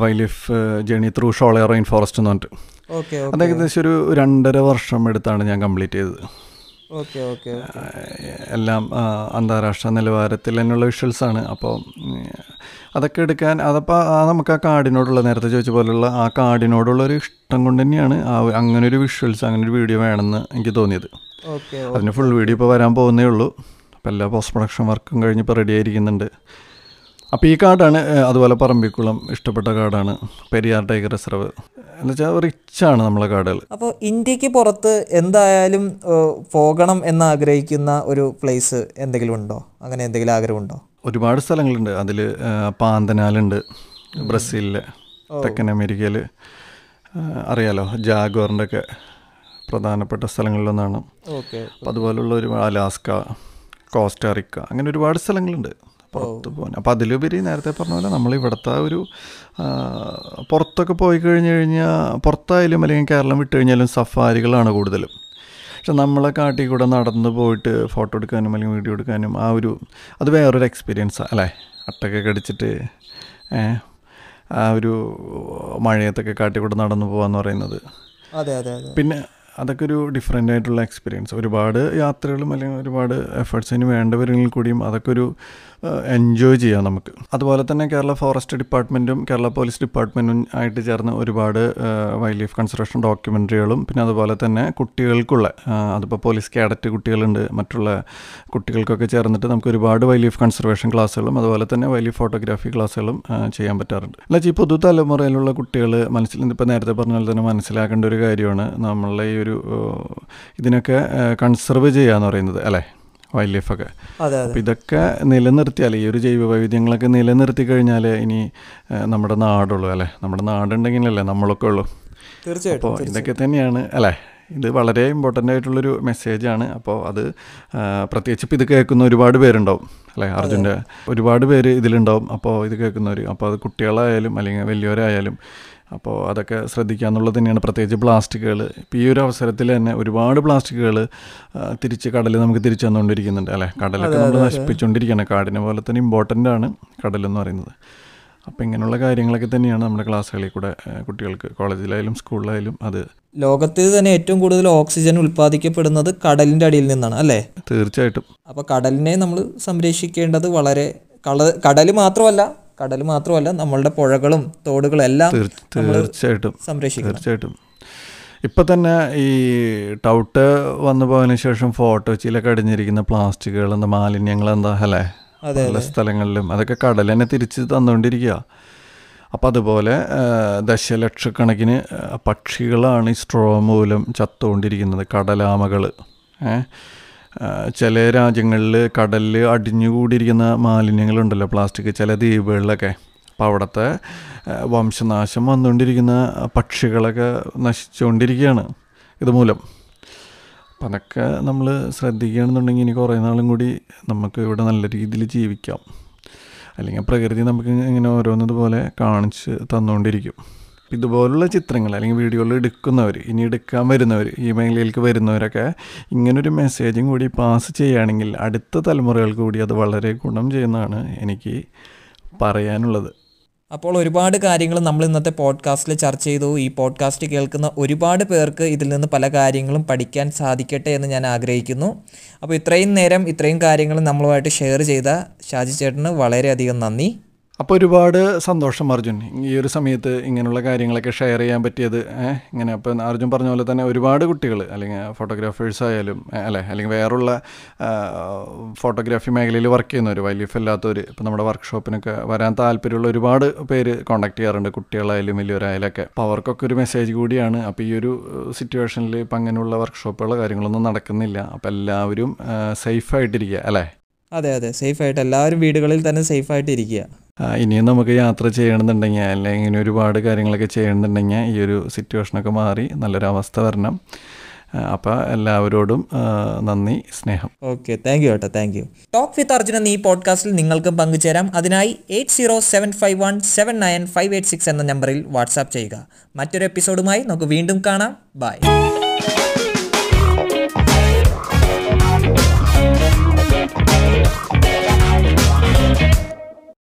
wild life journey through Sholayar rain forest എന്ന് പറഞ്ഞിട്ട്. അത് ഏകദേശം ഒരു രണ്ടര വർഷം എടുത്താണ് ഞാൻ കംപ്ലീറ്റ് ചെയ്തത്. എല്ലാം അന്താരാഷ്ട്ര നിലവാരത്തിൽ തന്നെയുള്ള വിഷ്വൽസാണ് അപ്പോൾ അതൊക്കെ എടുക്കാൻ അതപ്പോൾ ആ നമുക്ക് ആ കാർഡിനോടുള്ള നേരത്തെ ചോദിച്ച പോലുള്ള ആ കാർഡിനോടുള്ള ഒരു ഇഷ്ടം കൊണ്ട് തന്നെയാണ് ആ അങ്ങനൊരു അങ്ങനെ ഒരു വിഷ്വൽസ് അങ്ങനെ ഒരു വീഡിയോ വേണമെന്ന് എനിക്ക് തോന്നിയത്. ഓക്കെ അതിന് ഫുൾ വീഡിയോ ഇപ്പോൾ വരാൻ പോകുന്നേ ഉള്ളൂ. അപ്പോൾ എല്ലാ പോസ്റ്റ് പ്രൊഡക്ഷൻ വർക്കും കഴിഞ്ഞ് ഇപ്പോൾ റെഡി ആയിരിക്കുന്നുണ്ട്. അപ്പോൾ ഈ കാടാണ് അതുപോലെ പറമ്പിക്കുളം ഇഷ്ടപ്പെട്ട കാടാണ് പെരിയാർ ടൈഗർ റിസർവ്. എന്നുവെച്ചാൽ റിച്ചാണ് നമ്മളെ കാടുകൾ അപ്പോൾ ഇന്ത്യയ്ക്ക് പുറത്ത് എന്തായാലും പോകണം എന്ന് ആഗ്രഹിക്കുന്ന ഒരു പ്ലേസ് എന്തെങ്കിലും ഉണ്ടോ? അങ്ങനെ എന്തെങ്കിലും ആഗ്രഹമുണ്ടോ? ഒരുപാട് സ്ഥലങ്ങളുണ്ട്. അതിൽ പാന്തനാലുണ്ട് ബ്രസീലിലെ തെക്കൻ അമേരിക്കയിൽ അറിയാലോ ജാഗ്വറിന്റെ ഒക്കെ പ്രധാനപ്പെട്ട സ്ഥലങ്ങളിലൊന്നാണ്. അപ്പോൾ അതുപോലുള്ള ഒരു അലാസ്ക കോസ്റ്റാറിക്ക അങ്ങനെ ഒരുപാട് സ്ഥലങ്ങളുണ്ട്. പുറത്ത് പോകാൻ അപ്പോൾ അതിലുപരി നേരത്തെ പറഞ്ഞ പോലെ നമ്മൾ ഇവിടുത്തെ ഒരു പുറത്തൊക്കെ പോയി കഴിഞ്ഞ് കഴിഞ്ഞാൽ പുറത്തായാലും അല്ലെങ്കിൽ കേരളം വിട്ട് കഴിഞ്ഞാലും സഫാരികളാണ് കൂടുതലും. പക്ഷെ നമ്മളെ കാട്ടിൽ കൂടെ നടന്ന് പോയിട്ട് ഫോട്ടോ എടുക്കാനും അല്ലെങ്കിൽ വീഡിയോ എടുക്കാനും ആ ഒരു അത് വേറൊരു എക്സ്പീരിയൻസ് അല്ലേ? അട്ടൊക്കെ കടിച്ചിട്ട് ആ ഒരു മഴയത്തൊക്കെ കാട്ടിൽ കൂടെ നടന്നു പോകാന്ന് പറയുന്നത്. അതെ അതെ അതെ. പിന്നെ അതൊക്കെ ഒരു ഡിഫറെന്റ് ആയിട്ടുള്ള എക്സ്പീരിയൻസ് ഒരുപാട് യാത്രകളും അല്ലെങ്കിൽ ഒരുപാട് എഫേർട്സിന് വേണ്ടവരെങ്കിൽ കൂടിയും അതൊക്കെ ഒരു എൻജോയ് ചെയ്യാം നമുക്ക്. അതുപോലെ തന്നെ കേരള ഫോറസ്റ്റ് ഡിപ്പാർട്ട്മെന്റും കേരള പോലീസ് ഡിപ്പാർട്ട്മെന്റും ആയിട്ട് ചേർന്ന് ഒരുപാട് വൈൽഡ് ലൈഫ് കൺസർവേഷൻ ഡോക്യുമെന്ററികളും പിന്നെ അതുപോലെ തന്നെ കുട്ടികൾക്കുള്ള അതിപ്പോൾ പോലീസ് കേഡറ്റ് കുട്ടികളുണ്ട് മറ്റുള്ള കുട്ടികൾക്കൊക്കെ ചേർന്നിട്ട് നമുക്ക് ഒരുപാട് വൈൽഡ് ലൈഫ് കൺസർവേഷൻ ക്ലാസ്സുകളും അതുപോലെ തന്നെ വൈൽഡ് ലൈഫ് ഫോട്ടോഗ്രാഫി ക്ലാസ്സുകളും ചെയ്യാൻ പറ്റാറുണ്ട്. അല്ല ഈ പുതുതലമുറയിലുള്ള കുട്ടികൾ മനസ്സിൽ ഇപ്പോൾ നേരത്തെ പറഞ്ഞ പോലെ തന്നെ മനസ്സിലാക്കേണ്ട ഒരു കാര്യമാണ് നമ്മളുടെ ഈ ഒരു ഇതിനൊക്കെ കൺസർവ് ചെയ്യുക എന്ന് പറയുന്നത് അല്ലേ? വൈൽഡ് ലൈഫൊക്കെ അപ്പോൾ ഇതൊക്കെ നിലനിർത്തിയാൽ ഈ ഒരു ജൈവ വൈവിധ്യങ്ങളൊക്കെ നിലനിർത്തി കഴിഞ്ഞാൽ ഇനി നമ്മുടെ നാടുള്ളൂ അല്ലേ? നമ്മുടെ നാടുണ്ടെങ്കിലല്ലേ നമ്മളൊക്കെ ഉള്ളൂ. അപ്പോൾ ഇതൊക്കെ തന്നെയാണ് അല്ലേ? ഇത് വളരെ ഇമ്പോർട്ടന്റ് ആയിട്ടുള്ളൊരു മെസ്സേജാണ്. അപ്പോൾ അത് പ്രത്യേകിച്ച് ഇപ്പോൾ ഇത് കേൾക്കുന്ന ഒരുപാട് പേരുണ്ടാവും അല്ലേ? അർജുന്റെ ഒരുപാട് പേര് ഇതിലുണ്ടാവും. അപ്പോൾ ഇത് കേൾക്കുന്നവർ അപ്പോൾ അത് കുട്ടികളായാലും അല്ലെങ്കിൽ വലിയവരായാലും അപ്പോൾ അതൊക്കെ ശ്രദ്ധിക്കുക എന്നുള്ളത് തന്നെയാണ് പ്രത്യേകിച്ച് പ്ലാസ്റ്റിക്കുകൾ ഇപ്പോൾ ഈ ഒരു അവസരത്തിൽ തന്നെ ഒരുപാട് പ്ലാസ്റ്റിക്കുകൾ തിരിച്ച് കടലിൽ നമുക്ക് തിരിച്ചു തന്നുകൊണ്ടിരിക്കുന്നുണ്ട് അല്ലേ? കടലൊക്കെ നമ്മൾ നശിപ്പിച്ചുകൊണ്ടിരിക്കുകയാണ് കാടിനെ പോലെ തന്നെ ഇമ്പോർട്ടന്റ് ആണ് കടലെന്ന് പറയുന്നത്. അപ്പം ഇങ്ങനെയുള്ള കാര്യങ്ങളൊക്കെ തന്നെയാണ് നമ്മുടെ ക്ലാസ്സുകളിൽ കൂടെ കുട്ടികൾക്ക് കോളേജിലായാലും സ്കൂളിലായാലും അത് ലോകത്തിൽ തന്നെ ഏറ്റവും കൂടുതൽ ഓക്സിജൻ ഉൽപ്പാദിക്കപ്പെടുന്നത് കടലിന്റെ അടിയിൽ നിന്നാണ് അല്ലേ? തീർച്ചയായിട്ടും. അപ്പോൾ കടലിനെ നമ്മൾ സംരക്ഷിക്കേണ്ടത് വളരെ കടൽ മാത്രമല്ല കടൽ മാത്രമല്ല നമ്മളുടെ പുഴകളും തോടുകളും എല്ലാം തീർ- തീർച്ചയായിട്ടും സംരക്ഷിക്കും തീർച്ചയായിട്ടും. ഇപ്പം തന്നെ ഈ ടൗട്ട് വന്നു പോയതിനു ശേഷം ഫോട്ടോച്ചിലൊക്കെ അടിഞ്ഞിരിക്കുന്ന പ്ലാസ്റ്റിക്കുകൾ എന്താ മാലിന്യങ്ങൾ എന്താ അല്ലേ? അതെ പല സ്ഥലങ്ങളിലും അതൊക്കെ കടൽ തന്നെ തിരിച്ച് തന്നുകൊണ്ടിരിക്കുക. അപ്പം അതുപോലെ ദശലക്ഷക്കണക്കിന് പക്ഷികളാണ് ഈ സ്ട്രോ മൂലം ചത്തുകൊണ്ടിരിക്കുന്നത് കടലാമകൾ ചില രാജ്യങ്ങളിൽ കടലിൽ അടിഞ്ഞുകൂടിയിരിക്കുന്ന മാലിന്യങ്ങളുണ്ടല്ലോ പ്ലാസ്റ്റിക് ചില ദ്വീപുകളിലൊക്കെ. അപ്പോൾ അവിടുത്തെ വംശനാശം വന്നുകൊണ്ടിരിക്കുന്ന പക്ഷികളൊക്കെ നശിച്ചുകൊണ്ടിരിക്കുകയാണ് ഇതുമൂലം. അപ്പം അതൊക്കെ നമ്മൾ ശ്രദ്ധിക്കുകയാണെന്നുണ്ടെങ്കിൽ ഇനി കുറേ നാളും കൂടി നമുക്ക് ഇവിടെ നല്ല രീതിയിൽ ജീവിക്കാം. അല്ലെങ്കിൽ പ്രകൃതി നമുക്ക് ഇങ്ങനെ ഓരോന്നതുപോലെ കാണിച്ച് തന്നുകൊണ്ടിരിക്കും. ഇതുപോലുള്ള ചിത്രങ്ങൾ അല്ലെങ്കിൽ വീഡിയോകൾ എടുക്കുന്നവർ ഇനി എടുക്കാൻ വരുന്നവർ ഈ മേഖലയിലേക്ക് വരുന്നവരൊക്കെ ഇങ്ങനൊരു മെസ്സേജും കൂടി പാസ് ചെയ്യുകയാണെങ്കിൽ അടുത്ത തലമുറകൾക്ക് കൂടി അത് വളരെ ഗുണം ചെയ്യുന്നതാണ് എനിക്ക് പറയാനുള്ളത്. അപ്പോൾ ഒരുപാട് കാര്യങ്ങൾ നമ്മൾ ഇന്നത്തെ പോഡ്കാസ്റ്റിൽ ചർച്ച ചെയ്തു. ഈ പോഡ്കാസ്റ്റ് കേൾക്കുന്ന ഒരുപാട് പേർക്ക് ഇതിൽ നിന്ന് പല കാര്യങ്ങളും പഠിക്കാൻ സാധിക്കട്ടെ എന്ന് ഞാൻ ആഗ്രഹിക്കുന്നു. അപ്പോൾ ഇത്രയും നേരം ഇത്രയും കാര്യങ്ങൾ നമ്മളുമായിട്ട് ഷെയർ ചെയ്ത ഷാജി ചേട്ടന് വളരെയധികം നന്ദി. അപ്പോൾ ഒരുപാട് സന്തോഷം അർജുൻ. ഈ ഒരു സമയത്ത് ഇങ്ങനെയുള്ള കാര്യങ്ങളൊക്കെ ഷെയർ ചെയ്യാൻ പറ്റിയത് ഇങ്ങനെ അപ്പോൾ അർജുൻ പറഞ്ഞ പോലെ തന്നെ ഒരുപാട് കുട്ടികൾ അല്ലെങ്കിൽ ഫോട്ടോഗ്രാഫേഴ്സ് ആയാലും അല്ലേ അല്ലെങ്കിൽ വേറുള്ള ഫോട്ടോഗ്രാഫി മേഖലയിൽ വർക്ക് ചെയ്യുന്നവർ വലിയ ഇല്ലാത്തവർ ഇപ്പം നമ്മുടെ വർക്ക്ഷോപ്പിനൊക്കെ വരാൻ താല്പര്യമുള്ള ഒരുപാട് പേര് കോൺടാക്ട് ചെയ്യാറുണ്ട്. കുട്ടികളായാലും വലിയവരായാലും ഒക്കെ അപ്പോൾ അവർക്കൊക്കെ ഒരു മെസ്സേജ് കൂടിയാണ് അപ്പോൾ ഈ ഒരു സിറ്റുവേഷനിൽ ഇപ്പം അങ്ങനെയുള്ള വർക്ക്ഷോപ്പുകളോ കാര്യങ്ങളൊന്നും നടക്കുന്നില്ല. അപ്പോൾ എല്ലാവരും സേഫായിട്ടിരിക്കുക അല്ലേ? അതെ അതെ. സേഫ് ആയിട്ട് എല്ലാവരും വീടുകളിൽ തന്നെ സേഫ് ആയിട്ട് ഇരിക്കുക ആ, ഇനിയും നമുക്ക് യാത്ര ചെയ്യണമെന്നുണ്ടെങ്കിൽ അല്ലെങ്കിൽ ഇങ്ങനെ ഒരുപാട് കാര്യങ്ങളൊക്കെ ചെയ്യണമെന്നുണ്ടെങ്കിൽ ഈ ഒരു സിറ്റുവേഷനൊക്കെ മാറി നല്ലൊരു അവസ്ഥ വരണം. അപ്പോൾ എല്ലാവരോടും നന്ദി സ്നേഹം. ഓക്കെ താങ്ക് യു കേട്ടോ thank you talk with Arjun എന്ന ഈ പോഡ്കാസ്റ്റിൽ നിങ്ങൾക്കും പങ്കുചേരാം. അതിനായി eight zero seven five one seven nine five eight six എന്ന നമ്പറിൽ വാട്സാപ്പ് ചെയ്യുക. മറ്റൊരു എപ്പിസോഡുമായി നമുക്ക് വീണ്ടും കാണാം. ബൈ